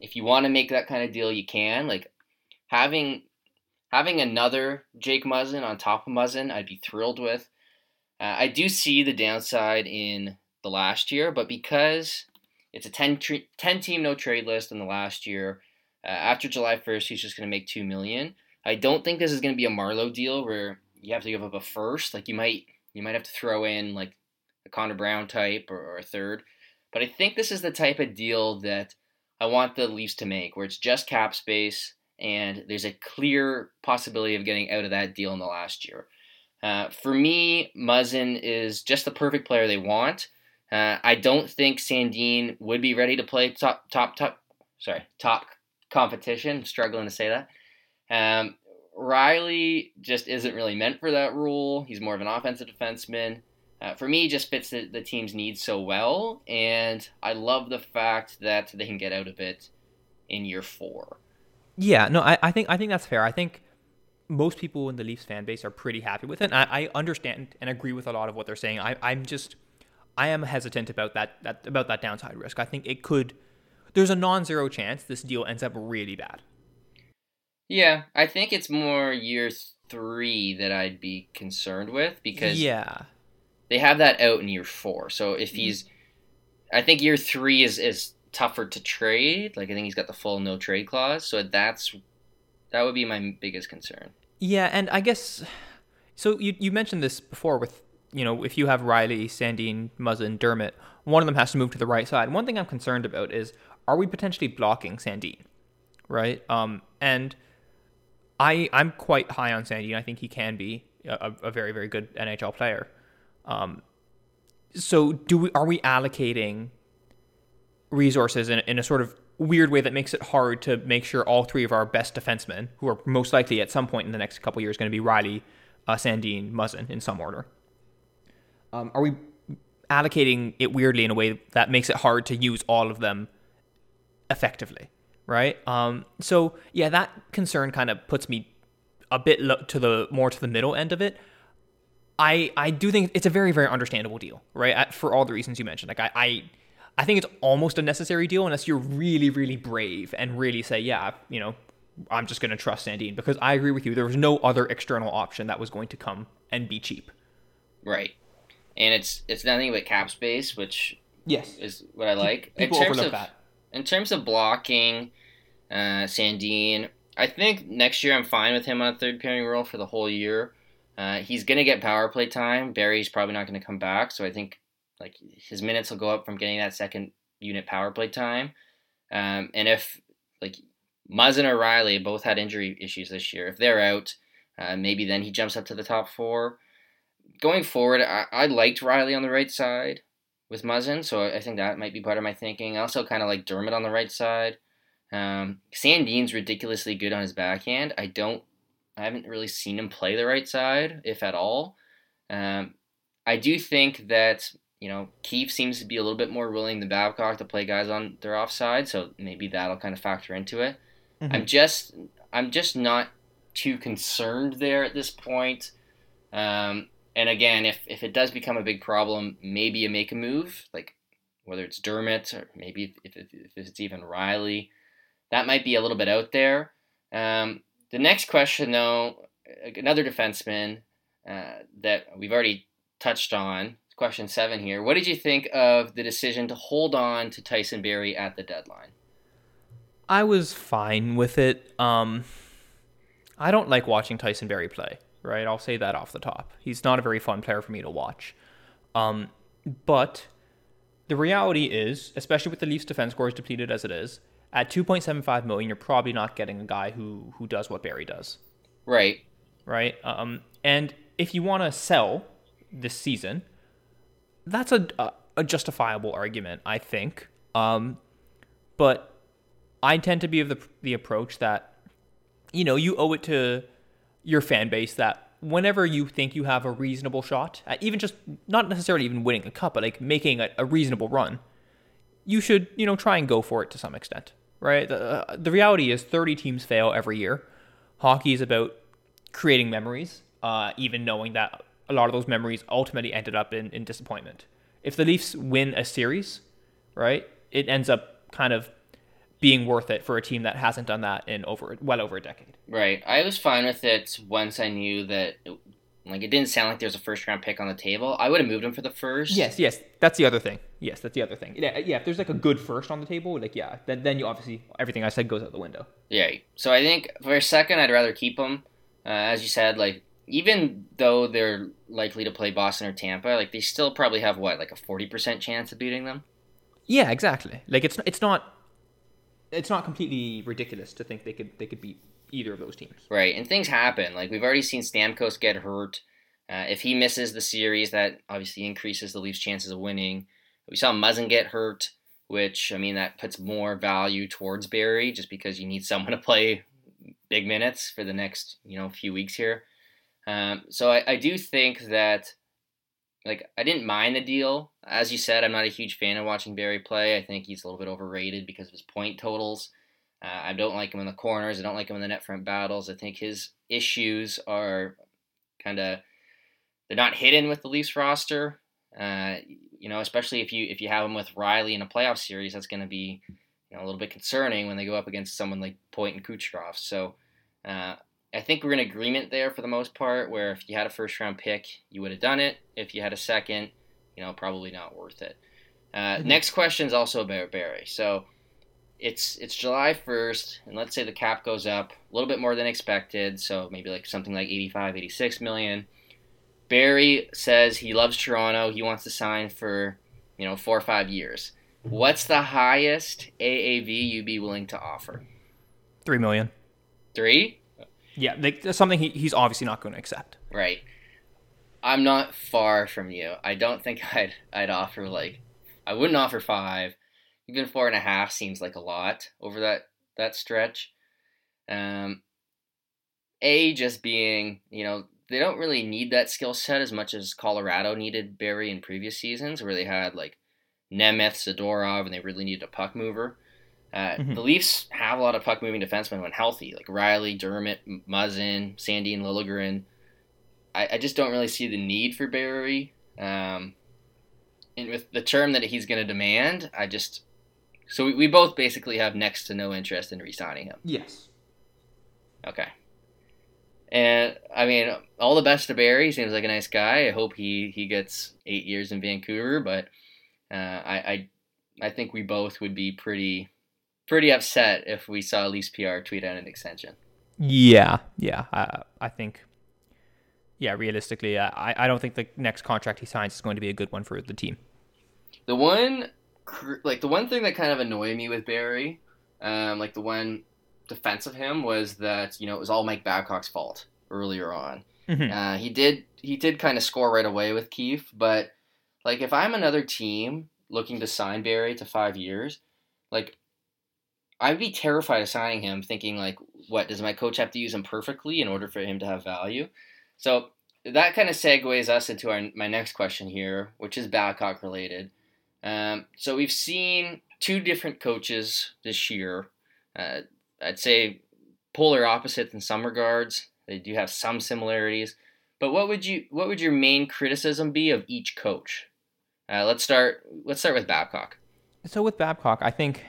if you want to make that kind of deal, you can. Like having having another Jake Muzzin on top of Muzzin, I'd be thrilled with. Uh, I do see the downside in the last year, but because it's a 10, 10 team no trade list in the last year, uh, after July 1st, he's just going to make 2 million. I don't think this is going to be a Marleau deal where you have to give up a first. Like you might you might have to throw in like a Connor Brown type or, or a third. But I think this is the type of deal that I want the Leafs to make, where it's just cap space and there's a clear possibility of getting out of that deal in the last year. Uh, for me, Muzzin is just the perfect player they want. Uh, I don't think Sandin would be ready to play top, top, top, sorry, top competition. I'm struggling to say that. Um, Rielly just isn't really meant for that role. He's more of an offensive defenseman. Uh, for me, just fits the, the team's needs so well, and I love the fact that they can get out of it in year four. Yeah, no, I, I think I think that's fair. I think most people in the Leafs fan base are pretty happy with it. I, I, understand and agree with a lot of what they're saying. I, I'm just I am hesitant about that, that about that downside risk. I think it could there's a non-zero chance this deal ends up really bad. Yeah, I think it's more year three that I'd be concerned with because yeah, they have that out in year four. So if mm-hmm. he's, I think year three is is tougher to trade. Like I think he's got the full no trade clause. So that's that would be my biggest concern. Yeah, and I guess so. You you mentioned this before with you know if you have Rielly, Sandin, Muzzin, Dermott, one of them has to move to the right side. One thing I'm concerned about is are we potentially blocking Sandin, right? Um, and I I'm quite high on Sandin. I think he can be a, a very very good NHL player. Um, so do we are we allocating resources in, in a sort of weird way that makes it hard to make sure all three of our best defensemen, who are most likely at some point in the next couple years going to be Rielly, uh, Sandin, Muzzin in some order. Um, are we allocating it weirdly in a way that makes it hard to use all of them effectively? right? Um, so yeah, that concern kind of puts me a bit lo- to the more to the middle end of it. I I do think it's a very very understandable deal, right? At, for all the reasons you mentioned, like I, I I think it's almost a necessary deal unless you're really really brave and really say, yeah, you know, I'm just going to trust Sandin because I agree with you. There was no other external option that was going to come and be cheap. Right, and it's it's nothing but cap space, which yes is what I like. People in terms overlook of, that in terms of blocking, uh, Sandin, I think next year I'm fine with him on a third pairing role for the whole year. Uh, he's gonna get power play time. Barrie's probably not gonna come back, so I think like his minutes will go up from getting that second unit power play time. Um, and if like Muzzin or Rielly both had injury issues this year, if they're out, uh, maybe then he jumps up to the top four. Going forward, I, I liked Rielly on the right side with Muzzin, so I think that might be part of my thinking. I also kind of like Dermott on the right side. Um, Sandin's ridiculously good on his backhand. I don't, I haven't really seen him play the right side, if at all. Um, I do think that you know Keefe seems to be a little bit more willing than Babcock to play guys on their offside, so maybe that'll kind of factor into it. Mm-hmm. I'm just, I'm just not too concerned there at this point. Um, and again, if, if it does become a big problem, maybe you make a move, like whether it's Dermott or maybe if, if, if it's even Rielly. That might be a little bit out there. Um, the next question, though, another defenseman uh, that we've already touched on, question seven here. What did you think of the decision to hold on to Tyson Barrie at the deadline? I was fine with it. Um, I don't like watching Tyson Barrie play right? I'll say that off the top. He's not a very fun player for me to watch. Um, but the reality is, especially with the Leafs defense core as depleted as it is, at 2.75 million, you're probably not getting a guy who who does what Barrie does. Right. Right. Um, and if you want to sell this season, that's a a justifiable argument, I think. Um, but I tend to be of the the approach that you know you owe it to your fan base that whenever you think you have a reasonable shot at even just not necessarily even winning a cup, but like making a, a reasonable run, you should you know try and go for it to some extent, right? The, uh, the reality is 30 teams fail every year. Hockey is about creating memories, uh, even knowing that a lot of those memories ultimately ended up in, in disappointment. If the Leafs win a series, right, it ends up kind of being worth it for a team that hasn't done that in over well over a decade. Right. I was fine with it once I knew that it, like it didn't sound like there was a first round pick on the table. I would have moved him for the first. Yes, yes, that's the other thing. Yes, that's the other thing. Yeah, yeah. If there's like a good first on the table, like yeah, then then you obviously everything I said goes out the window. Yeah. So I think for a second, I'd rather keep him. Uh, as you said, like even though they're likely to play Boston or Tampa, like they still probably have what like a forty percent chance of beating them. Yeah, exactly. Like it's it's not it's not completely ridiculous to think they could they could beat either of those teams. Right, and things happen. Like we've already seen Stamkos get hurt. Uh, if he misses the series, that obviously increases the Leafs' chances of winning. We saw Muzzin get hurt, which I mean that puts more value towards Barrie just because you need someone to play big minutes for the next you know few weeks here. Um, so I, I do think that like I didn't mind the deal. As you said, I'm not a huge fan of watching Barrie play. I think he's a little bit overrated because of his point totals. Uh, I don't like him in the corners. I don't like him in the net front battles. I think his issues are kind of they're not hidden with the Leafs roster. Uh, you know, especially if you if you have him with Rielly in a playoff series, that's going to be you know a little bit concerning when they go up against someone like Point and Kucherov. So uh, I think we're in agreement there for the most part. Where if you had a first round pick, you would have done it. If you had a second, you know, probably not worth it. Uh, mm-hmm. Next question is also about Barrie. So it's it's July 1st, and let's say the cap goes up a little bit more than expected, so maybe like something like 85, 86 million. Barrie says he loves Toronto. He wants to sign for, you know, four or five years. What's the highest AAV you'd be willing to offer? Three million. Three? Yeah, like, that's something he, he's obviously not going to accept. Right. I'm not far from you. I don't think I'd I'd offer like I wouldn't offer five. Even four and a half seems like a lot over that that stretch. Um, a just being you know they don't really need that skill set as much as Colorado needed Barrie in previous seasons, where they had like Nemeth, Zadorov, and they really needed a puck mover. Uh, mm-hmm. The Leafs have a lot of puck moving defensemen when healthy, like Rielly, Dermott, Muzzin, Sandy, and Liljegren. I, I just don't really see the need for Barrie. Um, and with the term that he's going to demand, I just so we, we both basically have next to no interest in re-signing him. Yes. Okay. And I mean, all the best to Barrie. Seems like a nice guy. I hope he he gets eight years in Vancouver, but uh, I, I I think we both would be pretty pretty upset if we saw Leafs PR tweet out an extension. Yeah, yeah, I, I think. Yeah, realistically, I, I don't think the next contract he signs is going to be a good one for the team. The one, like the one thing that kind of annoyed me with Barrie, um, like the one defense of him was that you know it was all Mike Babcock's fault earlier on. Mm-hmm. Uh, he did he did kind of score right away with Keefe, but like if I'm another team looking to sign Barrie to five years, like I'd be terrified of signing him, thinking like, what does my coach have to use him perfectly in order for him to have value? So that kind of segues us into our my next question here, which is Babcock related. Um, so we've seen two different coaches this year. Uh, I'd say polar opposites in some regards. They do have some similarities, but what would you what would your main criticism be of each coach? Uh, let's start. Let's start with Babcock. So with Babcock, I think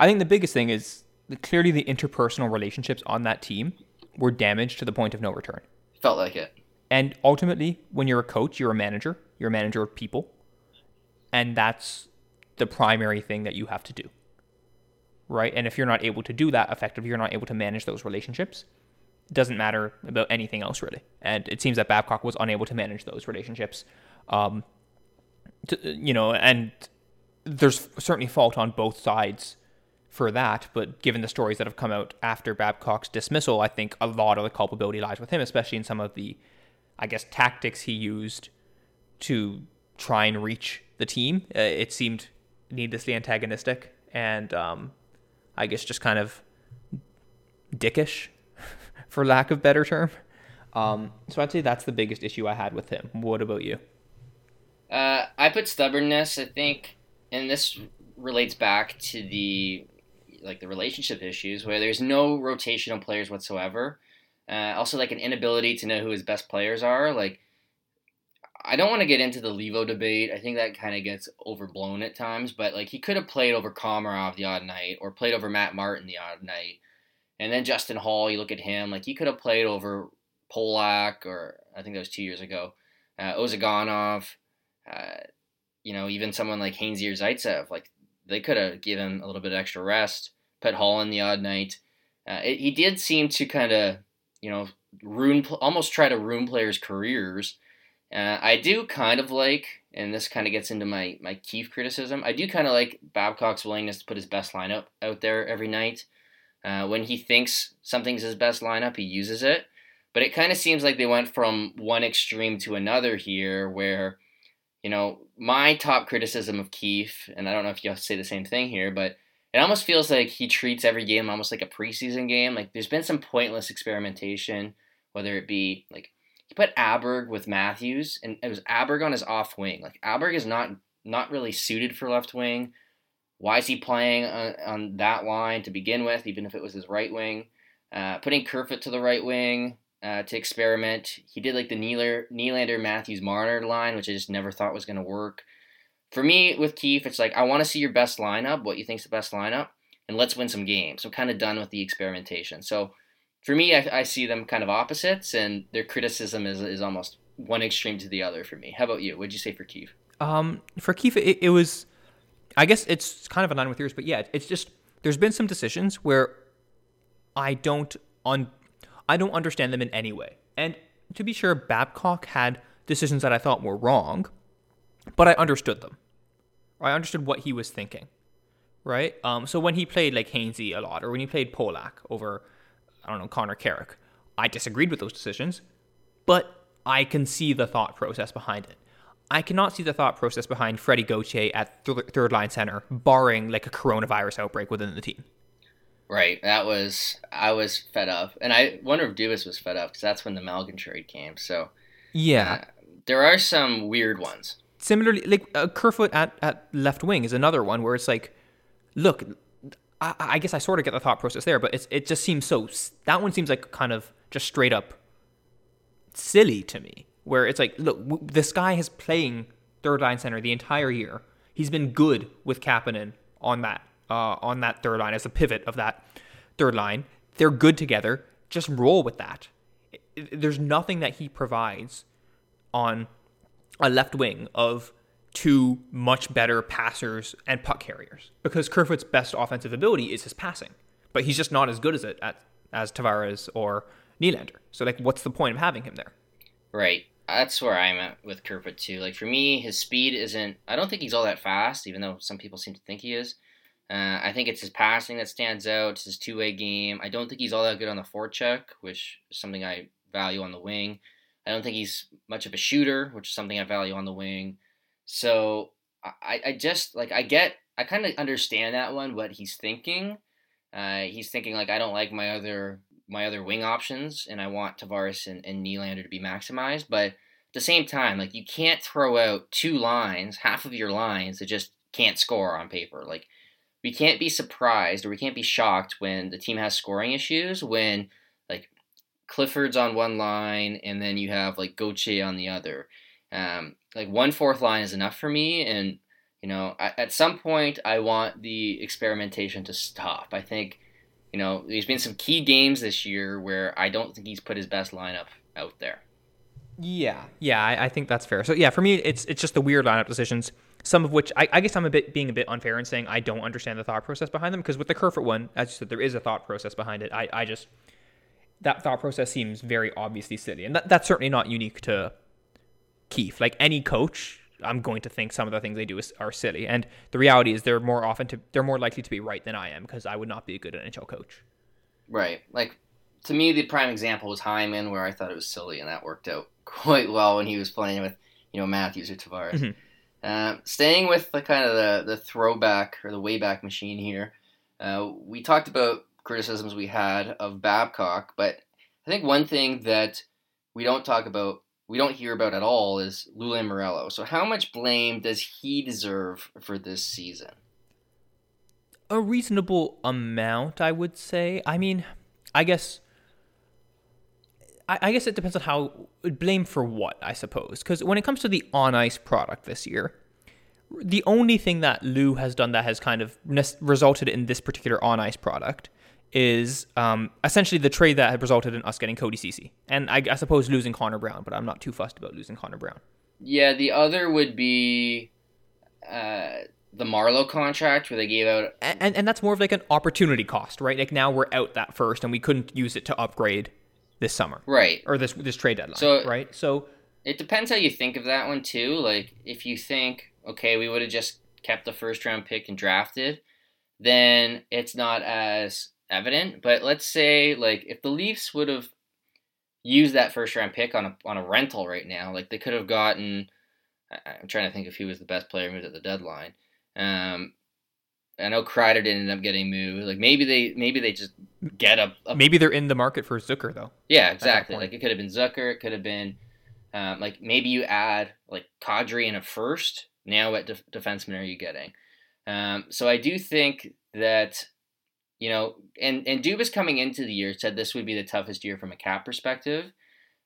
I think the biggest thing is clearly the interpersonal relationships on that team were damaged to the point of no return. Felt like it. And ultimately, when you're a coach, you're a manager. You're a manager of people. And that's the primary thing that you have to do. Right? And if you're not able to do that effectively, you're not able to manage those relationships. It doesn't matter about anything else, really. And it seems that Babcock was unable to manage those relationships. Um, to, you know, and there's certainly fault on both sides for that. But given the stories that have come out after Babcock's dismissal, I think a lot of the culpability lies with him, especially in some of the, I guess, tactics he used to try and reach the team. Uh, it seemed needlessly antagonistic and um, I guess just kind of dickish, for lack of better term. Um, so I'd say that's the biggest issue I had with him. What about you? Uh, I put stubbornness. I think, and this relates back to the like the relationship issues where there's no rotational players whatsoever. Uh, also, like an inability to know who his best players are. Like, I don't want to get into the Leivo debate. I think that kind of gets overblown at times. But like, he could have played over Komarov the odd night, or played over Matt Martin the odd night. And then Justin Holl. you look at him, like he could have played over Polak, or I think that was two years ago, uh, Ozhiganov, uh, you know, even someone like Hainsey or Zaitsev. Like they could have given a little bit extra rest, put Holl in the odd night. Uh, it, he did seem to kind of, you know, ruin, almost try to ruin players' careers. Uh, I do kind of like, and this kind of gets into my my Keefe criticism. I do kind of like Babcock's willingness to put his best lineup out there every night. Uh, when he thinks something's his best lineup, he uses it. But it kind of seems like they went from one extreme to another here, where, you know, my top criticism of Keefe, and I don't know if you'll say the same thing here, but it almost feels like he treats every game almost like a preseason game. Like there's been some pointless experimentation, whether it be like he put Aberg with Matthews, and it was Aberg on his off wing. Like Aberg is not not really suited for left wing. Why is he playing on, on that line to begin with, even if it was his right wing? Uh, putting Kerfoot to the right wing, uh, to experiment. He did like the Nealer, Nylander, Matthews, Marner line, which I just never thought was going to work. For me, with Keefe, it's like I want to see your best lineup, what you think's the best lineup, and let's win some games. I'm kind of done with the experimentation. So for me, I, I see them kind of opposites, and their criticism is is almost one extreme to the other for me. How about you? What'd you say for Keefe? Um, for Keefe, it, it was, I guess it's kind of in line with yours, but yeah, it's just there's been some decisions where I don't un I don't understand them in any way. And to be sure, Babcock had decisions that I thought were wrong, but I understood them. I understood what he was thinking, right? Um, so when he played like Hainsey a lot, or when he played Polak over, I don't know, Connor Carrick, I disagreed with those decisions, but I can see the thought process behind it. I cannot see the thought process behind Freddie Gauthier at th- third line center, barring like a coronavirus outbreak within the team. Right. That was I was fed up, and I wonder if Dubas was fed up because that's when the Malgin trade came. So yeah, uh, there are some weird ones. Similarly, like uh, Kerfoot at at left wing is another one where it's like, look, I, I guess I sort of get the thought process there, but it's it just seems so. That one seems like kind of just straight up silly to me. Where it's like, look, w- this guy is playing third line center the entire year. He's been good with Kapanen on that uh, on that third line as a pivot of that third line. They're good together. Just roll with that. There's nothing that he provides on a left wing of two much better passers and puck carriers because Kerfoot's best offensive ability is his passing, but he's just not as good as it at, as Tavares or Nylander. So like, what's the point of having him there? Right. That's where I'm at with Kerfoot too. Like for me, his speed isn't. I don't think he's all that fast, even though some people seem to think he is. Uh, I think it's his passing that stands out. It's his two way game. I don't think he's all that good on the forecheck, which is something I value on the wing. I don't think he's much of a shooter, which is something I value on the wing. So I, I just like I get I kind of understand that one what he's thinking. Uh, he's thinking like I don't like my other my other wing options, and I want Tavares and, and Nylander to be maximized. But at the same time, like you can't throw out two lines, half of your lines that just can't score on paper. Like we can't be surprised or we can't be shocked when the team has scoring issues when like Clifford's on one line and then you have like Goche on the other. Um, like one fourth line is enough for me, and you know at, at some point I want the experimentation to stop. I think you know there's been some key games this year where I don't think he's put his best lineup out there. Yeah, yeah, I, I think that's fair. So yeah, for me, it's it's just the weird lineup decisions some of which I, I, guess I'm a bit being a bit unfair in saying I don't understand the thought process behind them because with the Kerfoot one, as you said, there is a thought process behind it. I, I just that thought process seems very obviously silly, and that, that's certainly not unique to Keefe. Like any coach, I'm going to think some of the things they do is, are silly, and the reality is they're more often to they're more likely to be right than I am because I would not be a good NHL coach. Right, like to me, the prime example was Hyman, where I thought it was silly, and that worked out quite well when he was playing with you know Matthews or Tavares. Mm-hmm Uh, staying with the kind of the, the throwback or the wayback machine here, uh, we talked about criticisms we had of Babcock, but I think one thing that we don't talk about, we don't hear about at all, is Lou Lamoriello. So, how much blame does he deserve for this season? A reasonable amount, I would say. I mean, I guess. I, guess it depends on how blame for what, I suppose. Because when it comes to the on ice product this year, the only thing that Lou has done that has kind of resulted in this particular on ice product is um, essentially the trade that had resulted in us getting Cody Ceci. And I, I, suppose losing Connor Brown, but I'm not too fussed about losing Connor Brown. Yeah, the other would be uh, the Marleau contract where they gave out. And, and, and that's more of like an opportunity cost, right? Like now we're out that first and we couldn't use it to upgrade this summer. Right. Or this this trade deadline. So, right? So it depends how you think of that one too. Like if you think, okay, we would have just kept the first round pick and drafted, then it's not as evident. But let's say like if the Leafs would have used that first round pick on a on a rental right now, like they could have gotten. I'm trying to think if he was the best player moved at the deadline. Um, I know Kreider didn't end up getting moved. Like maybe they maybe they just get a, a maybe they're in the market for Zucker though. Yeah, exactly. Like it could have been Zucker. It could have been um, like maybe you add like Kadri in a first. Now what def- defenseman are you getting? Um, so I do think that you know, and and Dubas coming into the year said this would be the toughest year from a cap perspective.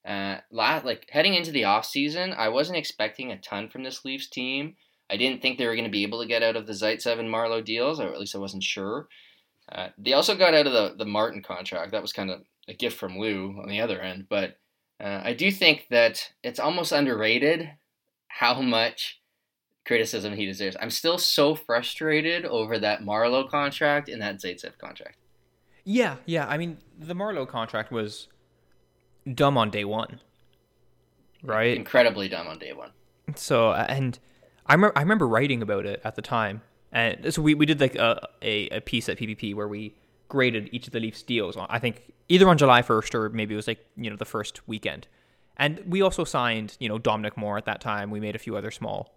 Uh, like heading into the off season, I wasn't expecting a ton from this Leafs team. I didn't think they were going to be able to get out of the Zaitsev and Marleau deals, or at least I wasn't sure. Uh, they also got out of the the Martin contract. That was kind of a gift from Lou on the other end, but uh, I do think that it's almost underrated how much criticism he deserves. I'm still so frustrated over that Marleau contract and that Zaitsev contract. Yeah, yeah. I mean, the Marleau contract was dumb on day one, right? Incredibly dumb on day one. So, and I remember I remember writing about it at the time, and so we, we did like a, a, a piece at PPP where we graded each of the Leafs deals. I think either on July first or maybe it was like you know the first weekend, and we also signed you know Dominic Moore at that time. We made a few other small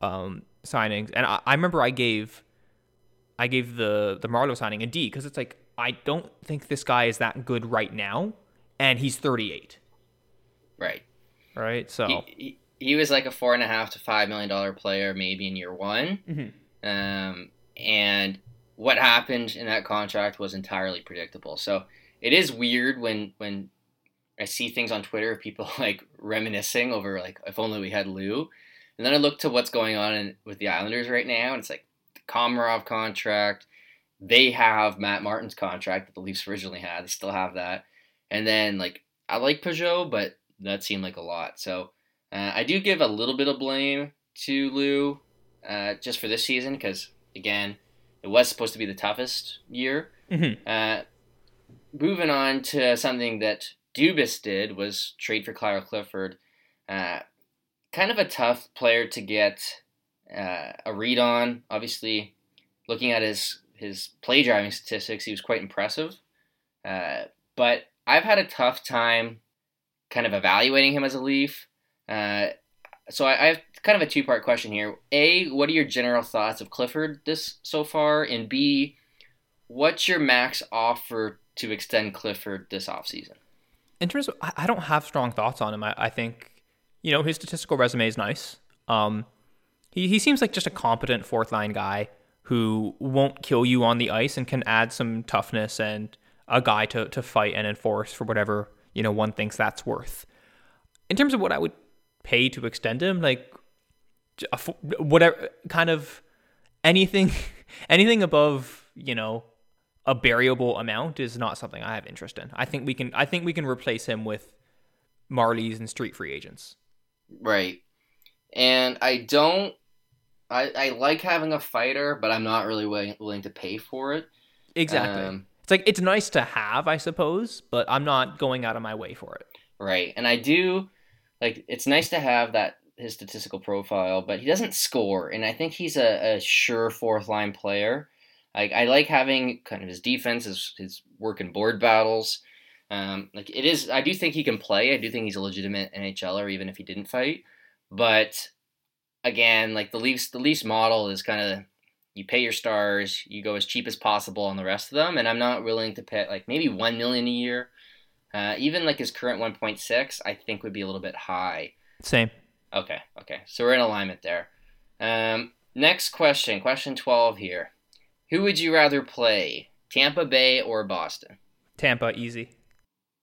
um, signings, and I, I remember I gave I gave the the Marleau signing a D because it's like I don't think this guy is that good right now, and he's 38. Right. Right. So he, he, he was like a four and a half to five million dollar player maybe in year one, mm-hmm. um, and what happened in that contract was entirely predictable. So it is weird when when I see things on Twitter of people like reminiscing over like if only we had Lou and then I look to what's going on in, with the Islanders right now, and it's like the Komarov contract. They have Matt Martin's contract that the Leafs originally had. They still have that. And then like I like Pageau, but that seemed like a lot. So uh, I do give a little bit of blame to Lou uh, just for this season because again, it was supposed to be the toughest year. Mm-hmm. Uh, moving on to something that Dubas did was trade for Kyle Clifford. Uh, kind of a tough player to get uh, a read on. Obviously, looking at his his play driving statistics, he was quite impressive. Uh, but I've had a tough time kind of evaluating him as a Leaf. Uh, so I, I, have kind of a two part question here. A, what are your general thoughts of Clifford this so far? And B, what's your max offer to extend Clifford this offseason? In terms of, I don't have strong thoughts on him. I, I think you know, his statistical resume is nice. Um, he, he seems like just a competent fourth line guy who won't kill you on the ice and can add some toughness and a guy to, to fight and enforce for whatever, you know, one thinks that's worth. In terms of what I would pay to extend him, like whatever kind of anything, anything above, you know, a variable amount is not something I have interest in. I think we can, I think we can replace him with Marlies and street free agents. Right. And I don't. I, I like having a fighter, but I'm not really willing, willing to pay for it. Exactly. Um, it's like it's nice to have, I suppose, but I'm not going out of my way for it. Right. And I do like it's nice to have that his statistical profile, but he doesn't score, and I think he's a, a sure fourth line player. Like I like having kind of his defense, his his work in board battles. Um, like it is, I do think he can play. I do think he's a legitimate NHLer, even if he didn't fight. But again, like the Leafs, the Leafs model is kind of you pay your stars, you go as cheap as possible on the rest of them, and I'm not willing to pay like maybe one million a year. Uh, even like his current 1.6, I think would be a little bit high. Same. Okay, okay, so we're in alignment there. Um, next question, question 12 here. Who would you rather play, Tampa Bay or Boston? Tampa, easy.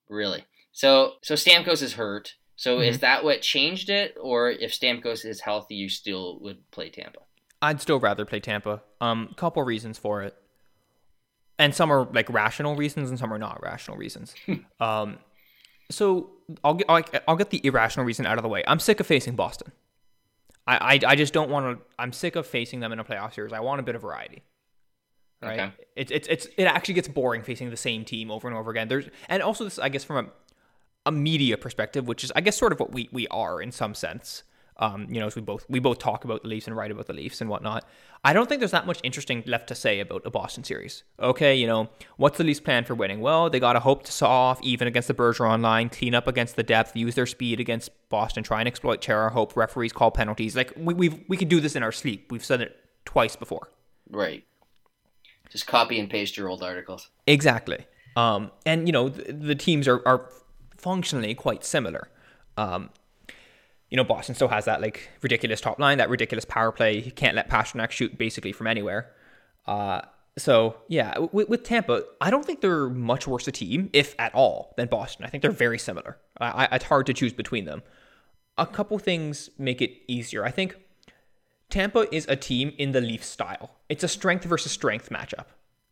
Really? So, so Stamkos is hurt. So, Mhm. is that what changed it, or if Stamkos is healthy, you still would play Tampa? I'd still rather play Tampa. Um, couple reasons for it, and some are like rational reasons, and some are not rational reasons. um, so I'll get I'll, I'll get the irrational reason out of the way. I'm sick of facing Boston. I I, I just don't want to. I'm sick of facing them in a playoff series. I want a bit of variety. Right. Okay. It's it's it's it actually gets boring facing the same team over and over again. There's and also this I guess from a a media perspective, which is I guess sort of what we we are in some sense. Um, you know, as we both we both talk about the Leafs and write about the Leafs and whatnot. I don't think there's that much interesting left to say about a Boston series. Okay, you know, what's the Leafs' plan for winning? Well, they got to hope to saw off even against the Bergeron line, clean up against the depth, use their speed against Boston, try and exploit Chara, hope referees call penalties. Like we we we could do this in our sleep. We've said it twice before. Right. Just copy and paste your old articles. Exactly. Um, and you know the, the teams are, are functionally quite similar. Um, you know Boston still has that like ridiculous top line, that ridiculous power play. He can't let Pastrnak shoot basically from anywhere. Uh, so yeah, with, with Tampa, I don't think they're much worse a team, if at all, than Boston. I think they're very similar. I, I, it's hard to choose between them. A couple things make it easier. I think Tampa is a team in the Leaf style. It's a strength versus strength matchup,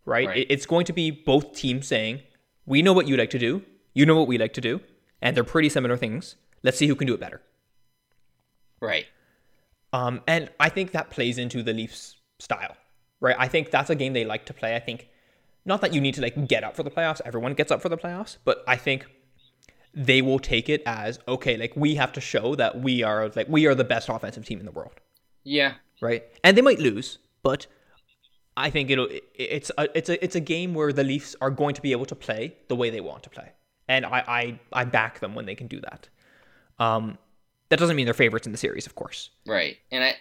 right? Right. It- It's going to be both teams saying, "We know what you like to do, you know what we like to do, and they're pretty similar things. Let's see who can do it better." Right. Um, and I think that plays into the Leafs' style, right? I think that's a game they like to play. I think not that you need to like get up for the playoffs. Everyone gets up for the playoffs, but I think they will take it as okay, like we have to show that we are like we are the best offensive team in the world. Yeah. right? And they might lose, but I think it'll it's a it's a it's a game where the Leafs are going to be able to play the way they want to play, and I I, I back them when they can do that. Um, that doesn't mean they're favorites in the series, of course. Right. And I,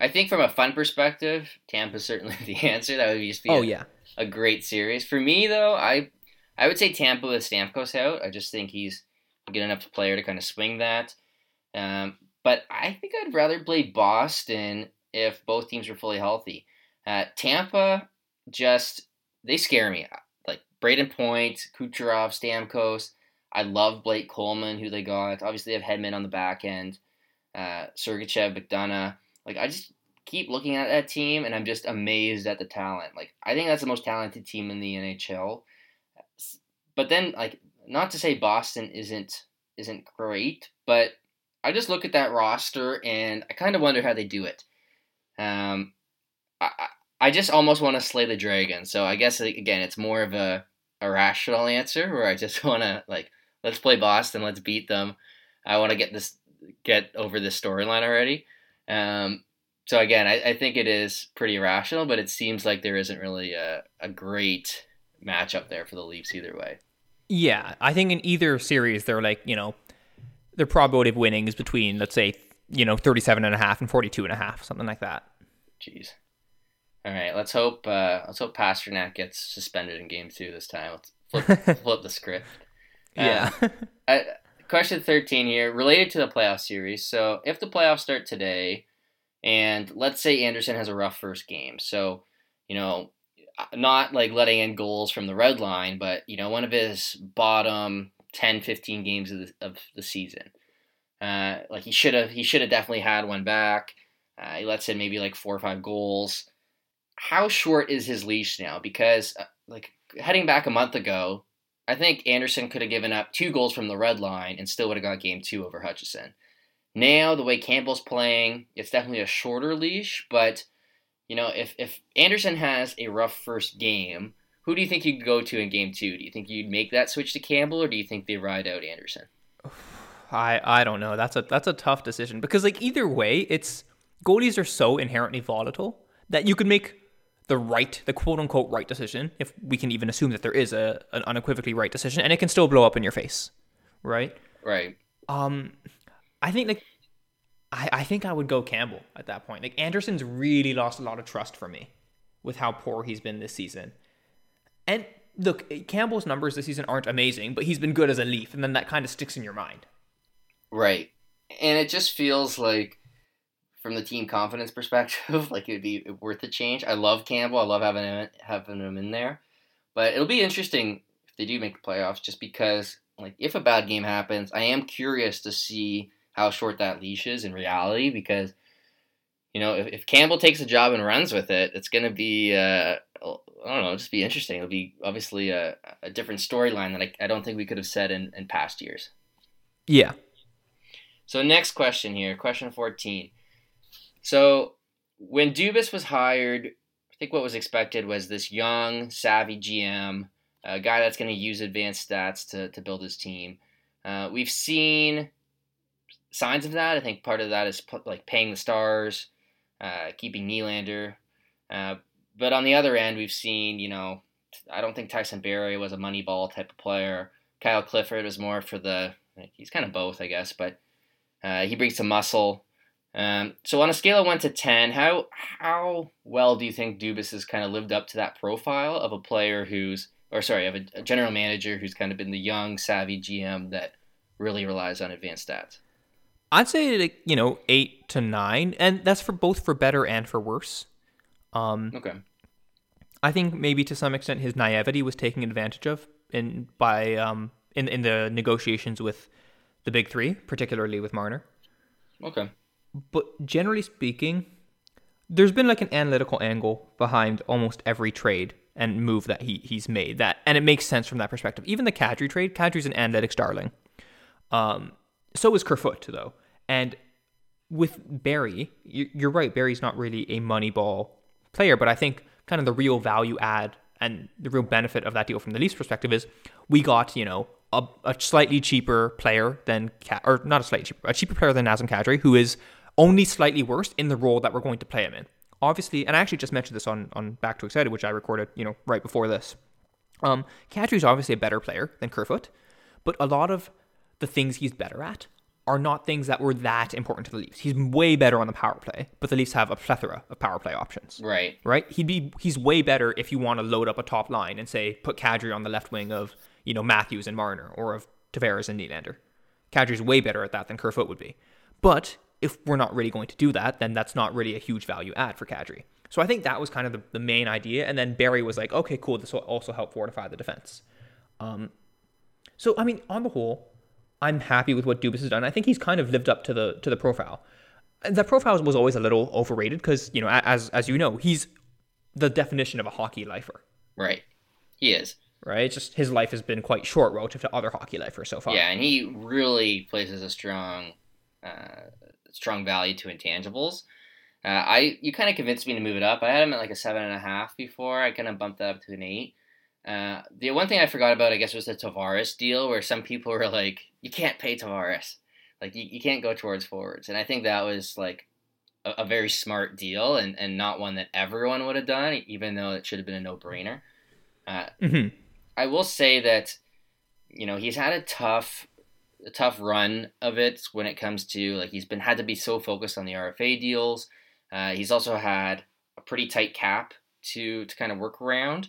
I think from a fun perspective, Tampa's certainly the answer. That would just be Oh a, yeah, a great series. For me though, I I would say Tampa with Stamkos out. I just think he's a good enough player to kind of swing that. Um, but I think I'd rather play Boston if both teams were fully healthy. Uh, Tampa just they scare me. Like Brayden Point, Kucherov, Stamkos. I love Blake Coleman, who they got. Obviously, they have Hedman on the back end. Uh, Sergachev, McDonagh. Like I just keep looking at that team, and I'm just amazed at the talent. Like I think that's the most talented team in the NHL. But then, like, not to say Boston isn't isn't great, but I just look at that roster and I kind of wonder how they do it. Um, I I- I just almost want to slay the dragon. So I guess again, it's more of a a rational answer where I just want to like let's play Boston, let's beat them. I want to get this get over this storyline already. Um, so again, I, I think it is pretty rational, but it seems like there isn't really a, a great matchup there for the Leafs either way. yeah. I think in either series, they're like you know, their probability of winning is between let's say you know 37 and a half and 42 and a half, something like that. Jeez. All right, let's hope uh, let's hope Pastrnak gets suspended in game two this time. Let's flip, flip the script. Yeah. Uh, question 13 here, related to the playoff series. So, if the playoffs start today, and let's say Andersen has a rough first game, so, you know, not like letting in goals from the red line, but, you know, one of his bottom 10, 15 games of the, of the season. Uh, like he should have, he should have definitely had one back. Uh, he lets in maybe like four or five goals. How short is his leash now? Because, uh, like, heading back a month ago, I think Andersen could have given up two goals from the red line and still would have got game two over Hutchinson. Now, the way Campbell's playing, it's definitely a shorter leash, but you know, if, if Andersen has a rough first game, who do you think you'd go to in game two? Do you think you'd make that switch to Campbell or do you think they ride out Andersen? I I don't know. That's a that's a tough decision because like either way, it's goalies are so inherently volatile that you could make the right, the quote unquote right decision, if we can even assume that there is a an unequivocally right decision, and it can still blow up in your face, right? Right. Um, I think like I, I think I would go Campbell at that point. Like Andersen's really lost a lot of trust for me with how poor he's been this season. And look, Campbell's numbers this season aren't amazing, but he's been good as a Leaf, and then that kind of sticks in your mind. Right. And it just feels like from the team confidence perspective, like it would be worth a change. I love Campbell. I love having him having him in there. But it'll be interesting if they do make the playoffs, just because like if a bad game happens, I am curious to see how short that leash is in reality. Because you know if, if Campbell takes a job and runs with it, it's going to be uh, I don't know, just be interesting. It'll be obviously a, a different storyline that I, I don't think we could have said in, in past years. Yeah. So next question here, question fourteen. So when Dubas was hired, I think what was expected was this young, savvy GM, a guy that's going to use advanced stats to, to build his team. Uh, we've seen signs of that. I think part of that is like paying the stars, uh, keeping Nylander. Uh, but on the other end, we've seen, you know, I don't think Tyson Barrie was a money ball type of player. Kyle Clifford was more for the, he's kind of both, I guess, but uh, he brings some muscle. Um, so on a scale of one to ten, how how well do you think Dubas has kind of lived up to that profile of a player who's, or sorry, of a, a general manager who's kind of been the young, savvy GM that really relies on advanced stats? I'd say like you know eight to nine, and that's for both for better and for worse. Um, okay. I think maybe to some extent his naivety was taken advantage of in by um, in in the negotiations with the big three, particularly with Marner. Okay. But generally speaking, there's been like an analytical angle behind almost every trade and move that he he's made. That and it makes sense from that perspective. Even the Kadri trade, Kadri's an analytics darling. Um, so is Kerfoot though, and with Barrie, you're right. Barrie's not really a money ball player, but I think kind of the real value add and the real benefit of that deal from the Leafs perspective is we got you know a, a slightly cheaper player than or not a slightly cheaper a cheaper player than Nazem Kadri who is only slightly worse in the role that we're going to play him in. Obviously, and I actually just mentioned this on on Back to Excited, which I recorded, you know, right before this. Um, is obviously a better player than Kerfoot, but a lot of the things he's better at are not things that were that important to the Leafs. He's way better on the power play, but the Leafs have a plethora of power play options. Right. Right? He'd be he's way better if you want to load up a top line and say put Kadri on the left wing of, you know, Matthews and Marner or of Tavares and Nylander. Kadri's way better at that than Kerfoot would be. But if we're not really going to do that, then that's not really a huge value add for Kadri. So I think that was kind of the, the main idea. And then Barrie was like, okay, cool, this will also help fortify the defense. Um, so I mean, on the whole, I'm happy with what Dubas has done. I think he's kind of lived up to the to the profile. And that profile was always a little overrated because you know, as as you know, he's the definition of a hockey lifer. Right. He is. Right. It's just his life has been quite short relative to other hockey lifers so far. Yeah, and he really places a strong uh, strong value to intangibles. Uh, I you kind of convinced me to move it up. I had him at like a seven and a half before. I kind of bumped that up to an eight. Uh, the one thing I forgot about, I guess, was the Tavares deal, where some people were like, "You can't pay Tavares, like you, you can't go towards forwards," and I think that was like a, a very smart deal and, and not one that everyone would have done, even though it should have been a no brainer. Uh, mm-hmm. I will say that you know he's had a tough a tough run of it when it comes to like he's been had to be so focused on the RFA deals. Uh, he's also had a pretty tight cap to to kind of work around.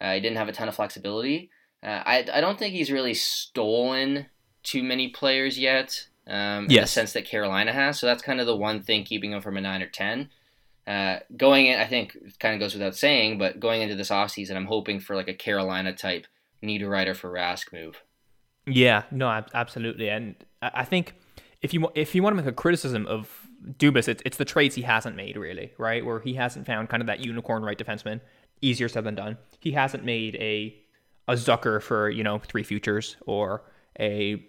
Uh, he didn't have a ton of flexibility. Uh, I I don't think he's really stolen too many players yet. Um, yes. In the sense that Carolina has, so that's kind of the one thing keeping him from a nine or ten. Uh, going in, I think it kind of goes without saying, but going into this offseason, I'm hoping for like a Carolina type Niederreiter for Rask move. Yeah, no, absolutely, and I think if you if you want to make a criticism of Dubas, it's it's the trades he hasn't made really, right? Where he hasn't found kind of that unicorn right defenseman. Easier said than done. He hasn't made a a Zucker for you know three futures or a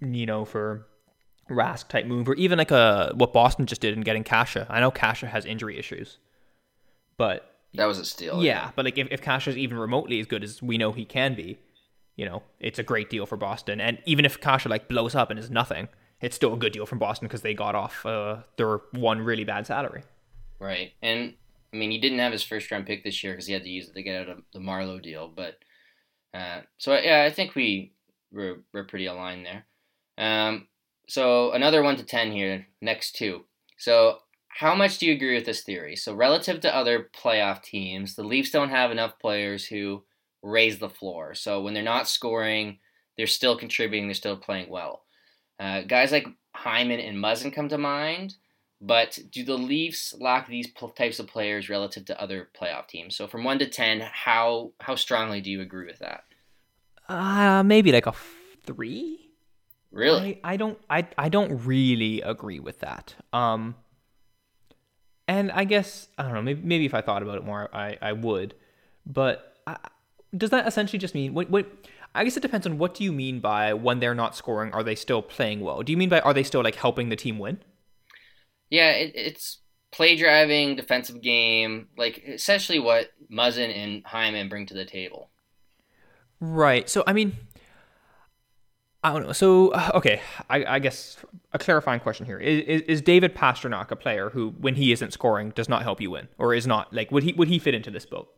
you know for Rask type move or even like a what Boston just did in getting Kase. I know Kase has injury issues, but that was a steal. Yeah, but like if if Kase is even remotely as good as we know he can be, you know, it's a great deal for Boston. And even if Kase like blows up and is nothing, it's still a good deal from Boston because they got off uh, their one really bad salary. Right, and I mean he didn't have his first round pick this year because he had to use it to get out of the Marleau deal. But uh, so yeah, I think we we're, we're pretty aligned there. Um, so another one to ten here. Next two. So how much do you agree with this theory? So relative to other playoff teams, the Leafs don't have enough players who raise the floor. So when they're not scoring, they're still contributing. They're still playing well. Uh, guys like Hyman and Muzzin come to mind. But do the Leafs lack these types of players relative to other playoff teams? So from one to ten, how how strongly do you agree with that? Uh, maybe like a three. Really? I, I don't I I don't really agree with that. Um and I guess I don't know, maybe maybe if I thought about it more I I would. But I, does that essentially just mean what what I guess it depends on what do you mean by when they're not scoring are they still playing well? Do you mean by are they still like helping the team win? Yeah, it, it's play driving, defensive game, like essentially what Muzzin and Hyman bring to the table. Right. So I mean I don't know. So uh, okay, I, I, guess a clarifying question here is, is David Pastrnak a player who, when he isn't scoring, does not help you win, or is not like would he would he fit into this boat?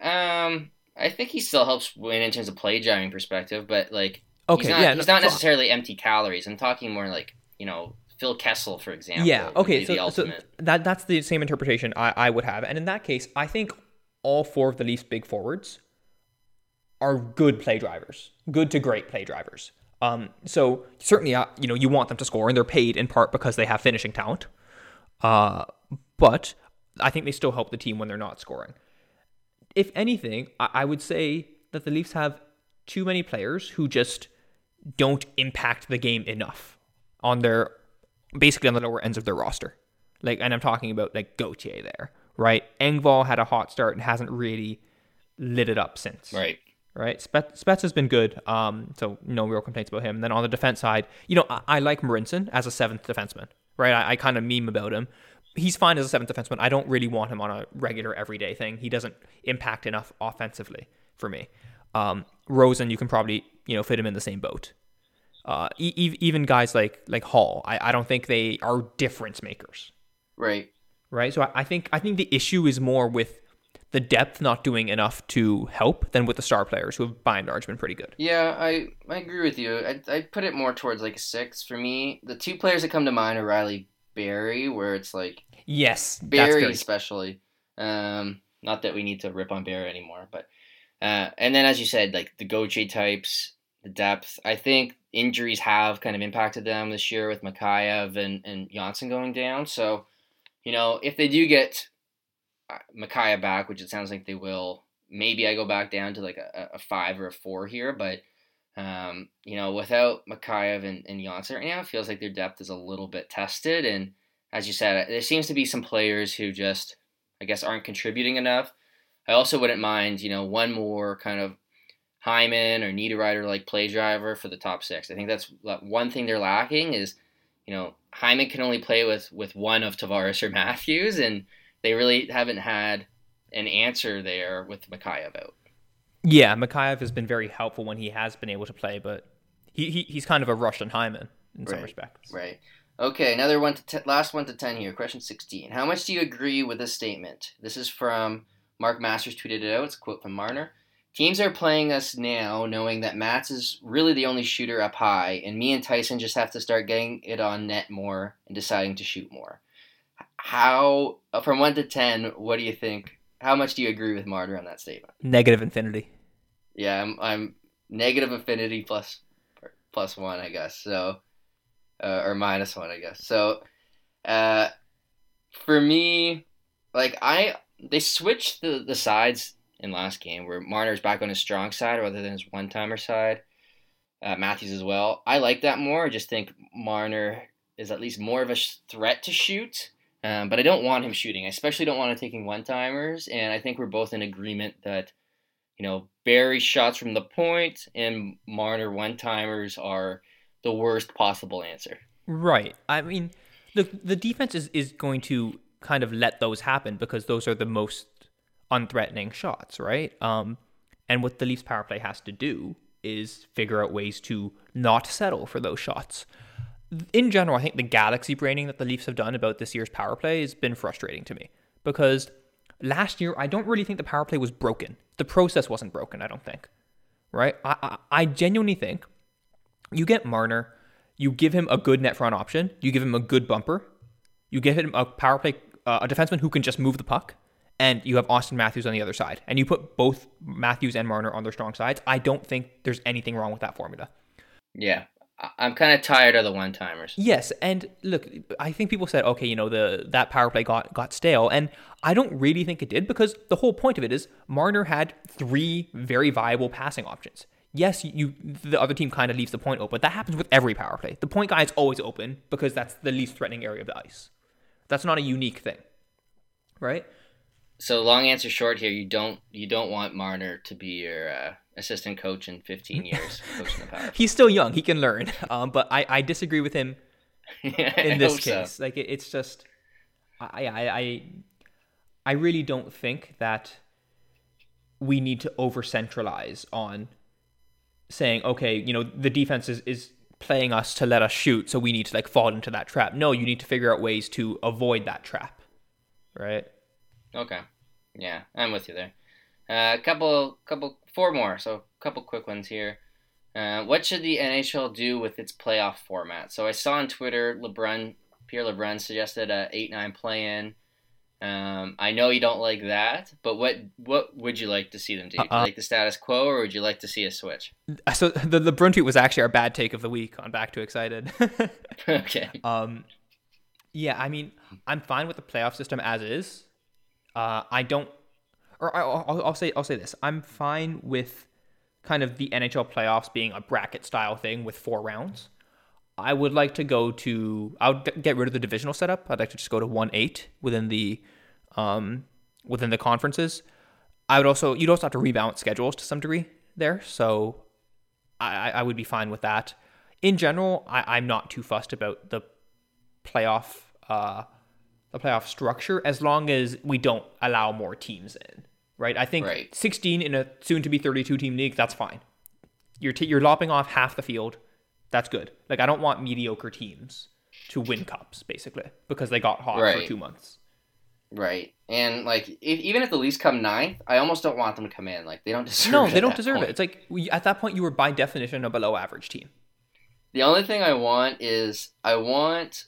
Um, I think he still helps win in terms of play driving perspective, but like okay, he's not, yeah, he's not necessarily empty calories. I'm talking more like you know Phil Kessel, for example. Yeah. Okay. So, so that that's the same interpretation I, I would have, and in that case, I think all four of the Leafs' big forwards are good play drivers, good to great play drivers. Um, so certainly, uh, you know, you want them to score, and they're paid in part because they have finishing talent. Uh, but I think they still help the team when they're not scoring. If anything, I, I would say that the Leafs have too many players who just don't impact the game enough on their basically on the lower ends of their roster. Like, and I'm talking about like Gauthier there, right? Engvall had a hot start and hasn't really lit it up since. Right right? Spezza has been good, um, so no real complaints about him. And then on the defense side, you know, I, I like Marincin as a seventh defenseman, right? I, I kind of meme about him. He's fine as a seventh defenseman. I don't really want him on a regular everyday thing. He doesn't impact enough offensively for me. Um, Rosen, you can probably you know fit him in the same boat. Uh, e- even guys like like Holl, I, I don't think they are difference makers. Right. Right. So I, I think I think the issue is more with the depth not doing enough to help than with the star players who have by and large been pretty good. Yeah, I, I agree with you. I I put it more towards like a six for me. The two players that come to mind are Rielly Barrie, where it's like yes, Barrie especially. Um, not that we need to rip on Barrie anymore, but uh, and then as you said, like the Goche types, the depth. I think injuries have kind of impacted them this year with Mikheyev and and Johnsson going down. So, you know, if they do get Mikheyev back, which it sounds like they will. Maybe I go back down to like a, a five or a four here, but um, you know, without Mikheyev and, and Johnsson right now, it feels like their depth is a little bit tested. And as you said, there seems to be some players who just, I guess, aren't contributing enough. I also wouldn't mind, you know, one more kind of Hyman or Niederreiter like play driver for the top six. I think that's one thing they're lacking is, you know, Hyman can only play with with one of Tavares or Matthews, and they really haven't had an answer there with Mikheyev out. Yeah, Mikheyev has been very helpful when he has been able to play, but he, he he's kind of a Russian Hyman in right, some respects. Right. Okay, another one to last one to ten here. Question sixteen. How much do you agree with this statement? This is from Mark Masters tweeted it out. It's a quote from Marner. Teams are playing us now knowing that Mats is really the only shooter up high, and me and Tyson just have to start getting it on net more and deciding to shoot more how from one to ten, what do you think? How much do you agree with Marner on that statement? Negative infinity. Yeah, I'm I'm negative infinity plus plus one, I guess. So, uh, or minus one, I guess. So, uh, for me, like I they switched the the sides in last game where Marner's back on his strong side rather than his one timer side. Uh, Matthews as well. I like that more. I just think Marner is at least more of a threat to shoot. Um, but I don't want him shooting. I especially don't want him taking one timers. And I think we're both in agreement that, you know, Barrie shots from the point and Marner one timers are the worst possible answer. Right. I mean, the the defense is, is going to kind of let those happen because those are the most unthreatening shots, right? Um, and what the Leafs power play has to do is figure out ways to not settle for those shots in general, I think the galaxy braining that the Leafs have done about this year's power play has been frustrating to me because last year I don't really think the power play was broken. The process wasn't broken, I don't think. Right? I, I, I genuinely think you get Marner, You give him a good net front option. You give him a good bumper. You give him a power play, uh, a defenseman who can just move the puck, and you have Auston Matthews on the other side. And you put both Matthews and Marner on their strong sides. I don't think there's anything wrong with that formula. Yeah, I'm kind of tired of the one timers. Yes, and look, I think people said, okay, you know, the that power play got got stale, and I don't really think it did because the whole point of it is Marner had three very viable passing options. Yes, you the other team kind of leaves the point open. That happens with every power play. The point guy is always open because that's the least threatening area of the ice. That's not a unique thing, right? So long answer short here, you don't you don't want Marner to be your uh, assistant coach in 15 years coaching the power. He's still young; he can learn. Um, but I, I disagree with him yeah, in this case. So. Like it, it's just, I, I I I really don't think that we need to over centralize on saying, okay, you know, the defense is, is playing us to let us shoot, so we need to like fall into that trap. No, you need to figure out ways to avoid that trap, right? Okay, yeah, I'm with you there. A uh, couple, couple, four more. So a couple quick ones here. Uh, what should the NHL do with its playoff format? So I saw on Twitter, LeBrun, Pierre LeBrun suggested a eight-nine play-in. Um, I know you don't like that, but what what would you like to see them do? You Uh-uh. like the status quo, or would you like to see a switch? So LeBrun tweet was actually our bad take of the week on Back to Excited. okay. um, yeah, I mean, I'm fine with the playoff system as is. Uh, I don't, or I'll, I'll say I'll say this: I'm fine with kind of the NHL playoffs being a bracket style thing with four rounds. I would like to go to. I would get rid of the divisional setup. I'd like to just go to one eight within the, um, within the conferences. I would also you'd also have to rebalance schedules to some degree there. So, I I would be fine with that. In general, I, I'm not too fussed about the playoff uh the playoff structure as long as we don't allow more teams in. Right? I think Right. 16 in a soon to be 32 team league, that's fine. You're t- you're lopping off half the field. That's good. Like I don't want mediocre teams to win cups basically because they got hot for 2 months. Right. And like, if, even if the Leafs come ninth, I almost don't want them to come in. Like, they don't deserve. No, it they don't deserve point. it. It's like we, at that point you were by definition a below average team. The only thing I want is I want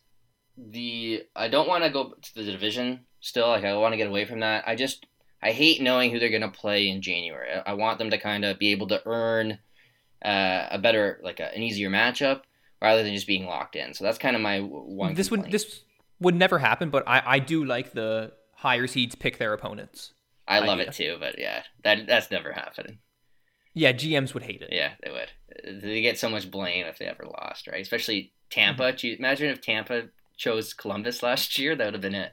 the I don't want to go to the division still. Like I want to get away from that. I just I hate knowing who they're gonna play in January. I, want them to kind of be able to earn uh, a better like a, an easier matchup rather than just being locked in. So that's kind of my one. this would this would never happen, but I, I do like the higher seeds pick their opponents. I love idea. it too, but yeah, that that's never happening. Yeah, GMs would hate it. Yeah, they would. They get so much blame if they ever lost, right? Especially Tampa. Mm-hmm. Do you Imagine if Tampa chose Columbus last year. That would have been it.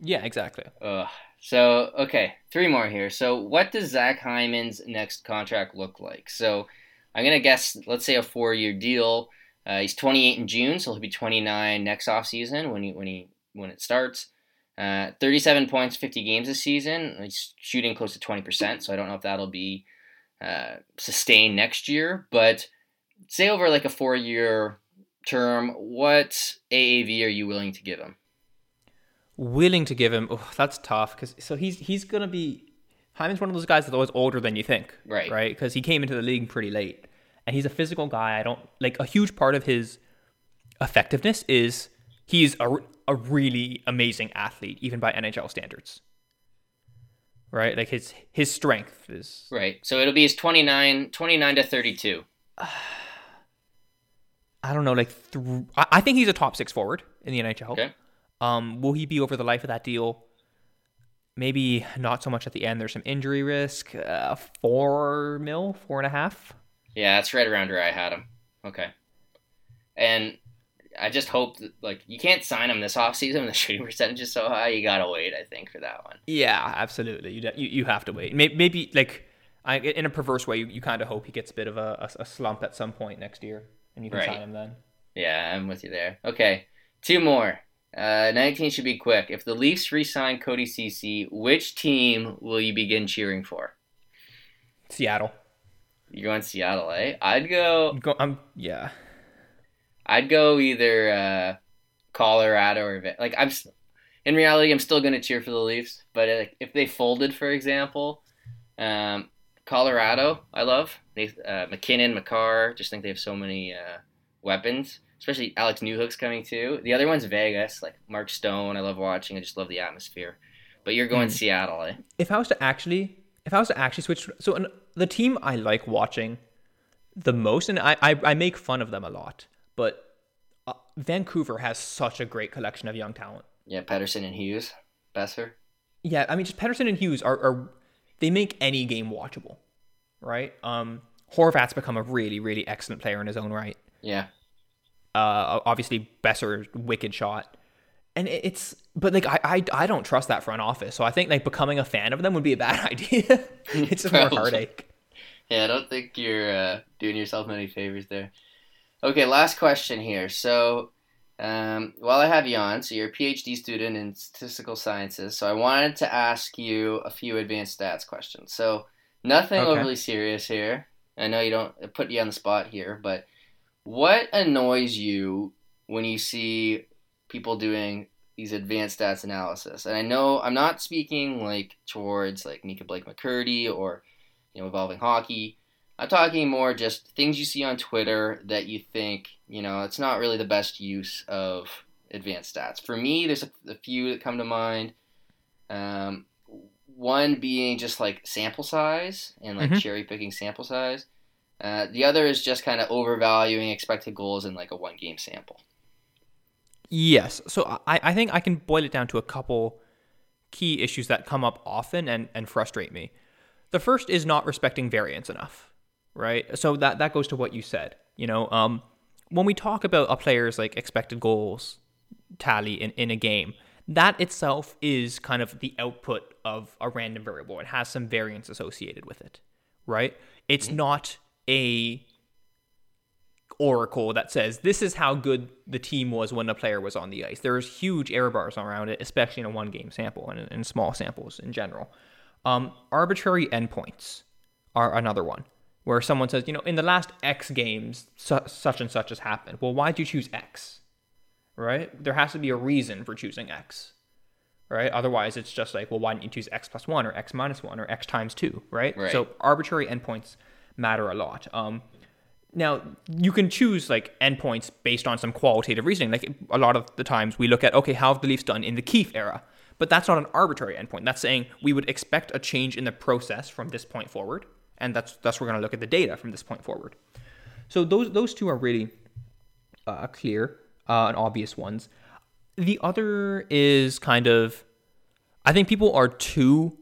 Yeah, exactly. Ugh. So okay, three more here. So what does Zach Hyman's next contract look like? So I'm gonna guess, let's say a four-year deal. Uh, he's 28 in June, so he'll be 29 next offseason when he when he when it starts. Uh, 37 points, 50 games this season. He's shooting close to 20%, so I don't know if that'll be uh, sustained next year. But say over like a four-year term, what AAV are you willing to give him? Willing to give him. Oh, that's tough because so he's he's gonna be. Hyman's one of those guys that's always older than you think. Right. Right. Because he came into the league pretty late, and he's a physical guy. I don't like a huge part of his effectiveness is he's a a really amazing athlete, even by NHL standards. Right. Like his his strength is Right. So it'll be his 29, 29 to 32. I don't know, like th- I I think he's a top six forward in the NHL. Okay. Um, will he be over the life of that deal? Maybe not so much at the end. There's some injury risk. Uh, four mil, four and a half. Yeah, that's right around where I had him. Okay. And I just hope that, like, you can't sign him this offseason when the shooting percentage is so high. You got to wait, I think, for that one. Yeah, absolutely. You you, you have to wait. Maybe, maybe like I, in a perverse way, you, you kind of hope he gets a bit of a, a, a slump at some point next year, and you can Right. sign him then. Yeah, I'm with you there. Okay. Two more. Uh, 19 should be quick. If the Leafs re sign Cody Ceci, which team will you begin cheering for? Seattle. You're going Seattle, eh? I'd go. I'm Go, I'm yeah. I'd go either uh, Colorado or like I'm. In reality, I'm still going to cheer for the Leafs, but if they folded, for example, um, Colorado, I love they, uh, MacKinnon, Makar. Just think they have so many uh, weapons, especially Alex Newhook's coming too. The other one's Vegas, like Mark Stone. I love watching. I just love the atmosphere. But you're going mm. Seattle, eh? If I was to actually, if I was to actually switch, so an, the team I like watching the most, and I, I, I make fun of them a lot, but uh, Vancouver has such a great collection of young talent. Yeah, Pettersson and Hughes, Boeser. Yeah, I mean, just Pettersson and Hughes are, are they make any game watchable, right? Um, Horvat's become a really, really excellent player in his own right. Yeah. Uh, obviously, Boeser, wicked shot. And it's, but like, I, I, I don't trust that front office. So I think like becoming a fan of them would be a bad idea. it's just more heartache. Yeah, I don't think you're uh, doing yourself many favors there. Okay, last question here. So, um, while I have you on, so you're a PhD student in statistical sciences. So I wanted to ask you a few advanced stats questions. So nothing okay. overly serious here. I know you don't put you on the spot here, but what annoys you when you see people doing these advanced stats analysis? And I know I'm not speaking like towards like Micah Blake McCurdy or you know evolving hockey. I'm talking more just things you see on Twitter that you think you know it's not really the best use of advanced stats. For me, there's a, a few that come to mind. Um, one being just like sample size and like mm-hmm. cherry picking sample size. Uh, the other is just kind of overvaluing expected goals in like a one game sample. Yes. So I, I think I can boil it down to a couple key issues that come up often and, and frustrate me. The first is not respecting variance enough, right? So that, that goes to what you said. You know, um, when we talk about a player's like expected goals tally in, in a game, that itself is kind of the output of a random variable. It has some variance associated with it, right? It's mm-hmm. not a oracle that says this is how good the team was when the player was on the ice. There's huge error bars around it, especially in a one game sample and in small samples in general. Um, arbitrary endpoints are another one where someone says, you know, in the last X games, su- such and such has happened. Well, why did you choose X? Right? There has to be a reason for choosing X. Right? Otherwise, it's just like, well, why didn't you choose X plus one or X minus one or X times two? Right? right. So arbitrary endpoints matter a lot. Um, now you can choose like endpoints based on some qualitative reasoning. Like a lot of the times we look at okay, how have the Leafs done in the Keefe era? But that's not an arbitrary endpoint. That's saying we would expect a change in the process from this point forward, and that's that's we're going to look at the data from this point forward. So those those two are really uh, clear uh, and obvious ones. The other is kind of, I think people are too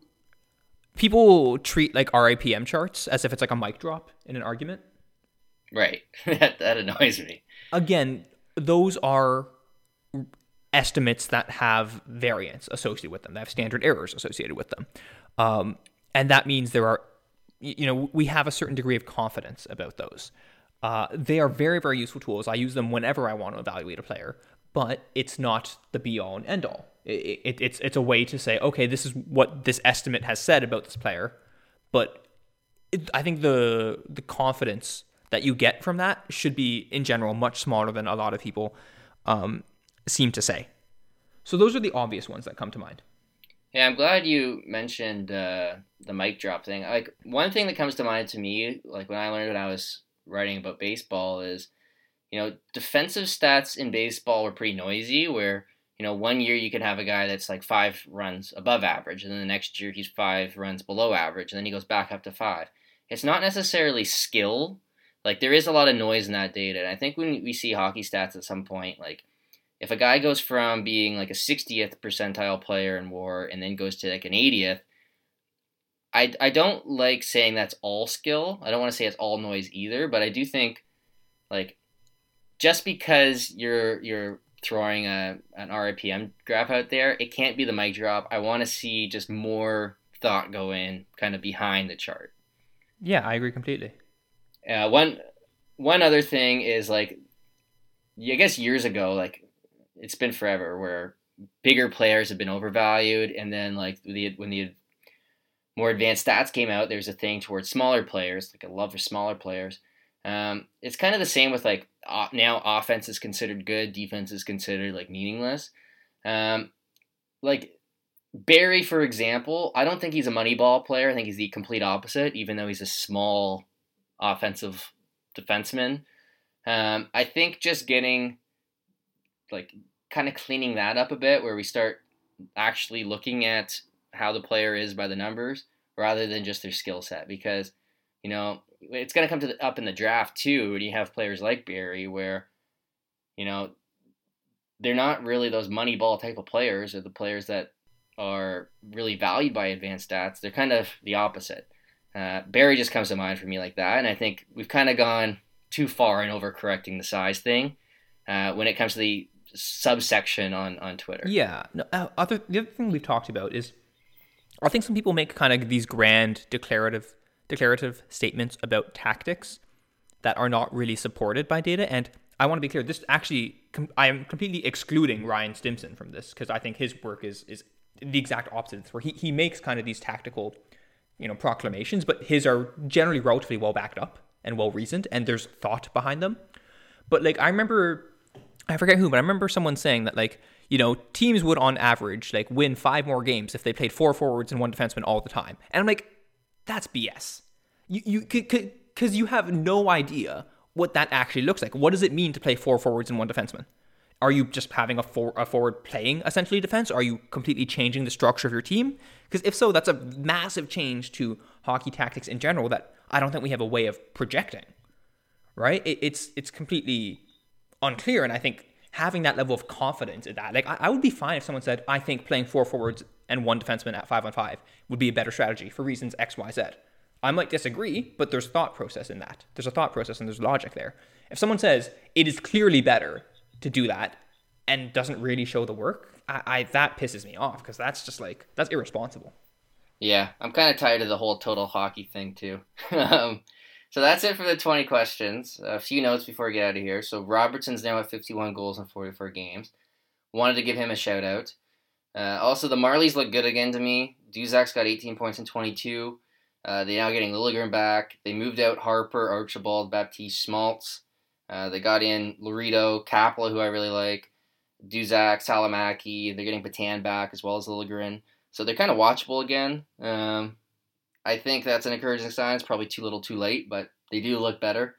people treat like RAPM charts as if it's like a mic drop in an argument. Right. that that annoys me. Again, those are estimates that have variance associated with them. They have standard errors associated with them. Um, and that means there are, you know, we have a certain degree of confidence about those. Uh, they are very, very useful tools. I use them whenever I want to evaluate a player, but it's not the be all and end all. It, it, it's it's a way to say, okay, this is what this estimate has said about this player, but it, I think the the confidence that you get from that should be in general much smaller than a lot of people um, seem to say. So those are the obvious ones that come to mind. Yeah, I'm glad you mentioned uh, the mic drop thing. Like one thing that comes to mind to me, like when I learned when I was writing about baseball, is you know defensive stats in baseball were pretty noisy. Where you know, one year you could have a guy that's like five runs above average, and then the next year he's five runs below average, and then he goes back up to five. It's not necessarily skill. Like there is a lot of noise in that data, and I think when we see hockey stats at some point, like if a guy goes from being like a 60th percentile player in WAR and then goes to like an 80th, I I don't like saying that's all skill. I don't want to say it's all noise either, but I do think like just because you're you're throwing a an RAPM graph out there, it can't be the mic drop. I want to see just more thought go in kind of behind the chart. Yeah, I agree completely. Uh, one one other thing is like, I guess years ago, like it's been forever where bigger players have been overvalued, and then like the when the more advanced stats came out, there's a thing towards smaller players, like a love for smaller players. Um, it's kind of the same with like now offense is considered good, defense is considered like meaningless. Um, like Barrie, for example, I don't think he's a money ball player. I think he's the complete opposite, even though he's a small offensive defenseman. Um, I think just getting like kind of cleaning that up a bit, where we start actually looking at how the player is by the numbers rather than just their skill set, because you know it's going to come to the, up in the draft too. When you have players like Barrie, where you know they're not really those money ball type of players, or the players that are really valued by advanced stats. They're kind of the opposite. Uh, Barrie just comes to mind for me like that, and I think we've kind of gone too far in overcorrecting the size thing uh, when it comes to the subsection on on Twitter. Yeah. No, uh, other the other thing we've talked about is I think some people make kind of these grand declarative declarative statements about tactics that are not really supported by data. And I want to be clear this actually I am completely excluding Ryan Stimson from this because I think his work is is the exact opposite. Where he, he makes kind of these tactical you know proclamations but his are generally relatively well backed up and well reasoned and there's thought behind them. But like I remember I forget who, but I remember someone saying that like you know teams would on average like win five more games if they played four forwards and one defenseman all the time, and I'm like, that's BS. You you because you have no idea what that actually looks like. What does it mean to play four forwards and one defenseman? Are you just having a, for, a forward playing essentially defense? Are you completely changing the structure of your team? Because if so, that's a massive change to hockey tactics in general that I don't think we have a way of projecting. Right? It, it's it's completely unclear. And I think having that level of confidence in that, like I, I, would be fine if someone said, I think playing four forwards and one defenseman at five on five would be a better strategy for reasons X, Y, Z. I might disagree, but there's thought process in that. There's a thought process and there's logic there. If someone says it is clearly better to do that and doesn't really show the work, I, I that pisses me off because that's just like that's irresponsible. Yeah, I'm kind of tired of the whole total hockey thing too. um, so that's it for the 20 questions. A few notes before we get out of here. So Robertson's now at 51 goals in 44 games. Wanted to give him a shout out. Uh, also, the Marlies look good again to me. Duszak's got 18 points in 22. Uh, they're now getting Liljegren back. They moved out Harper, Archibald, Baptiste, Schmaltz. Uh, they got in Laurito, Kapla, who I really like, Duzak, Salomaki. They're getting Petan back as well as Liljegren. So they're kind of watchable again. Um, I think that's an encouraging sign. It's probably too little too late, but they do look better.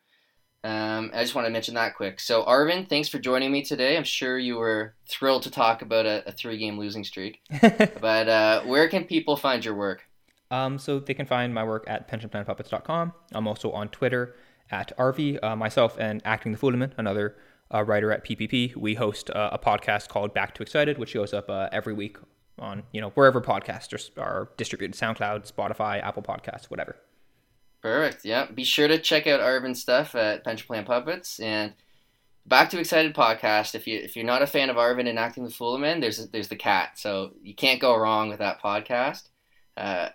Um, I just want to mention that quick. So, Arvin, thanks for joining me today. I'm sure you were thrilled to talk about a, a three game losing streak. but uh, where can people find your work? Um, so, they can find my work at pensionplanpuppets.com. I'm also on Twitter at Arvi. Uh, myself and Acting the Fooliman, another uh, writer at PPP, we host uh, a podcast called Back to Excited, which goes up uh, every week on you know wherever podcasts are, are distributed SoundCloud, Spotify, Apple Podcasts, whatever. Perfect. Yeah. Be sure to check out Arvin's stuff at Pension Plan Puppets and back to Excited Podcast. If you if you're not a fan of Arvin and acting the fool man, there's there's the cat. So you can't go wrong with that podcast. Uh,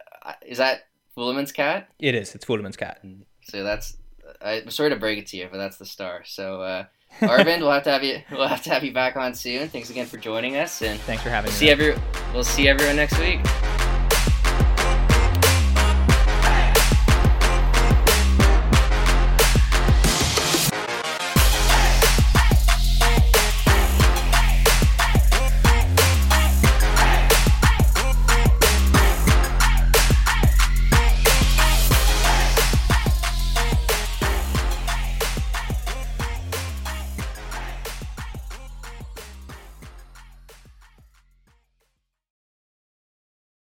is that Foolman's cat? It is. It's Foolman's cat. So that's I'm sorry to break it to you, but that's the star. So uh, Arvind, we'll have to have you. We'll have to have you back on soon. Thanks again for joining us, and thanks for having we'll me. See every. We'll see everyone next week.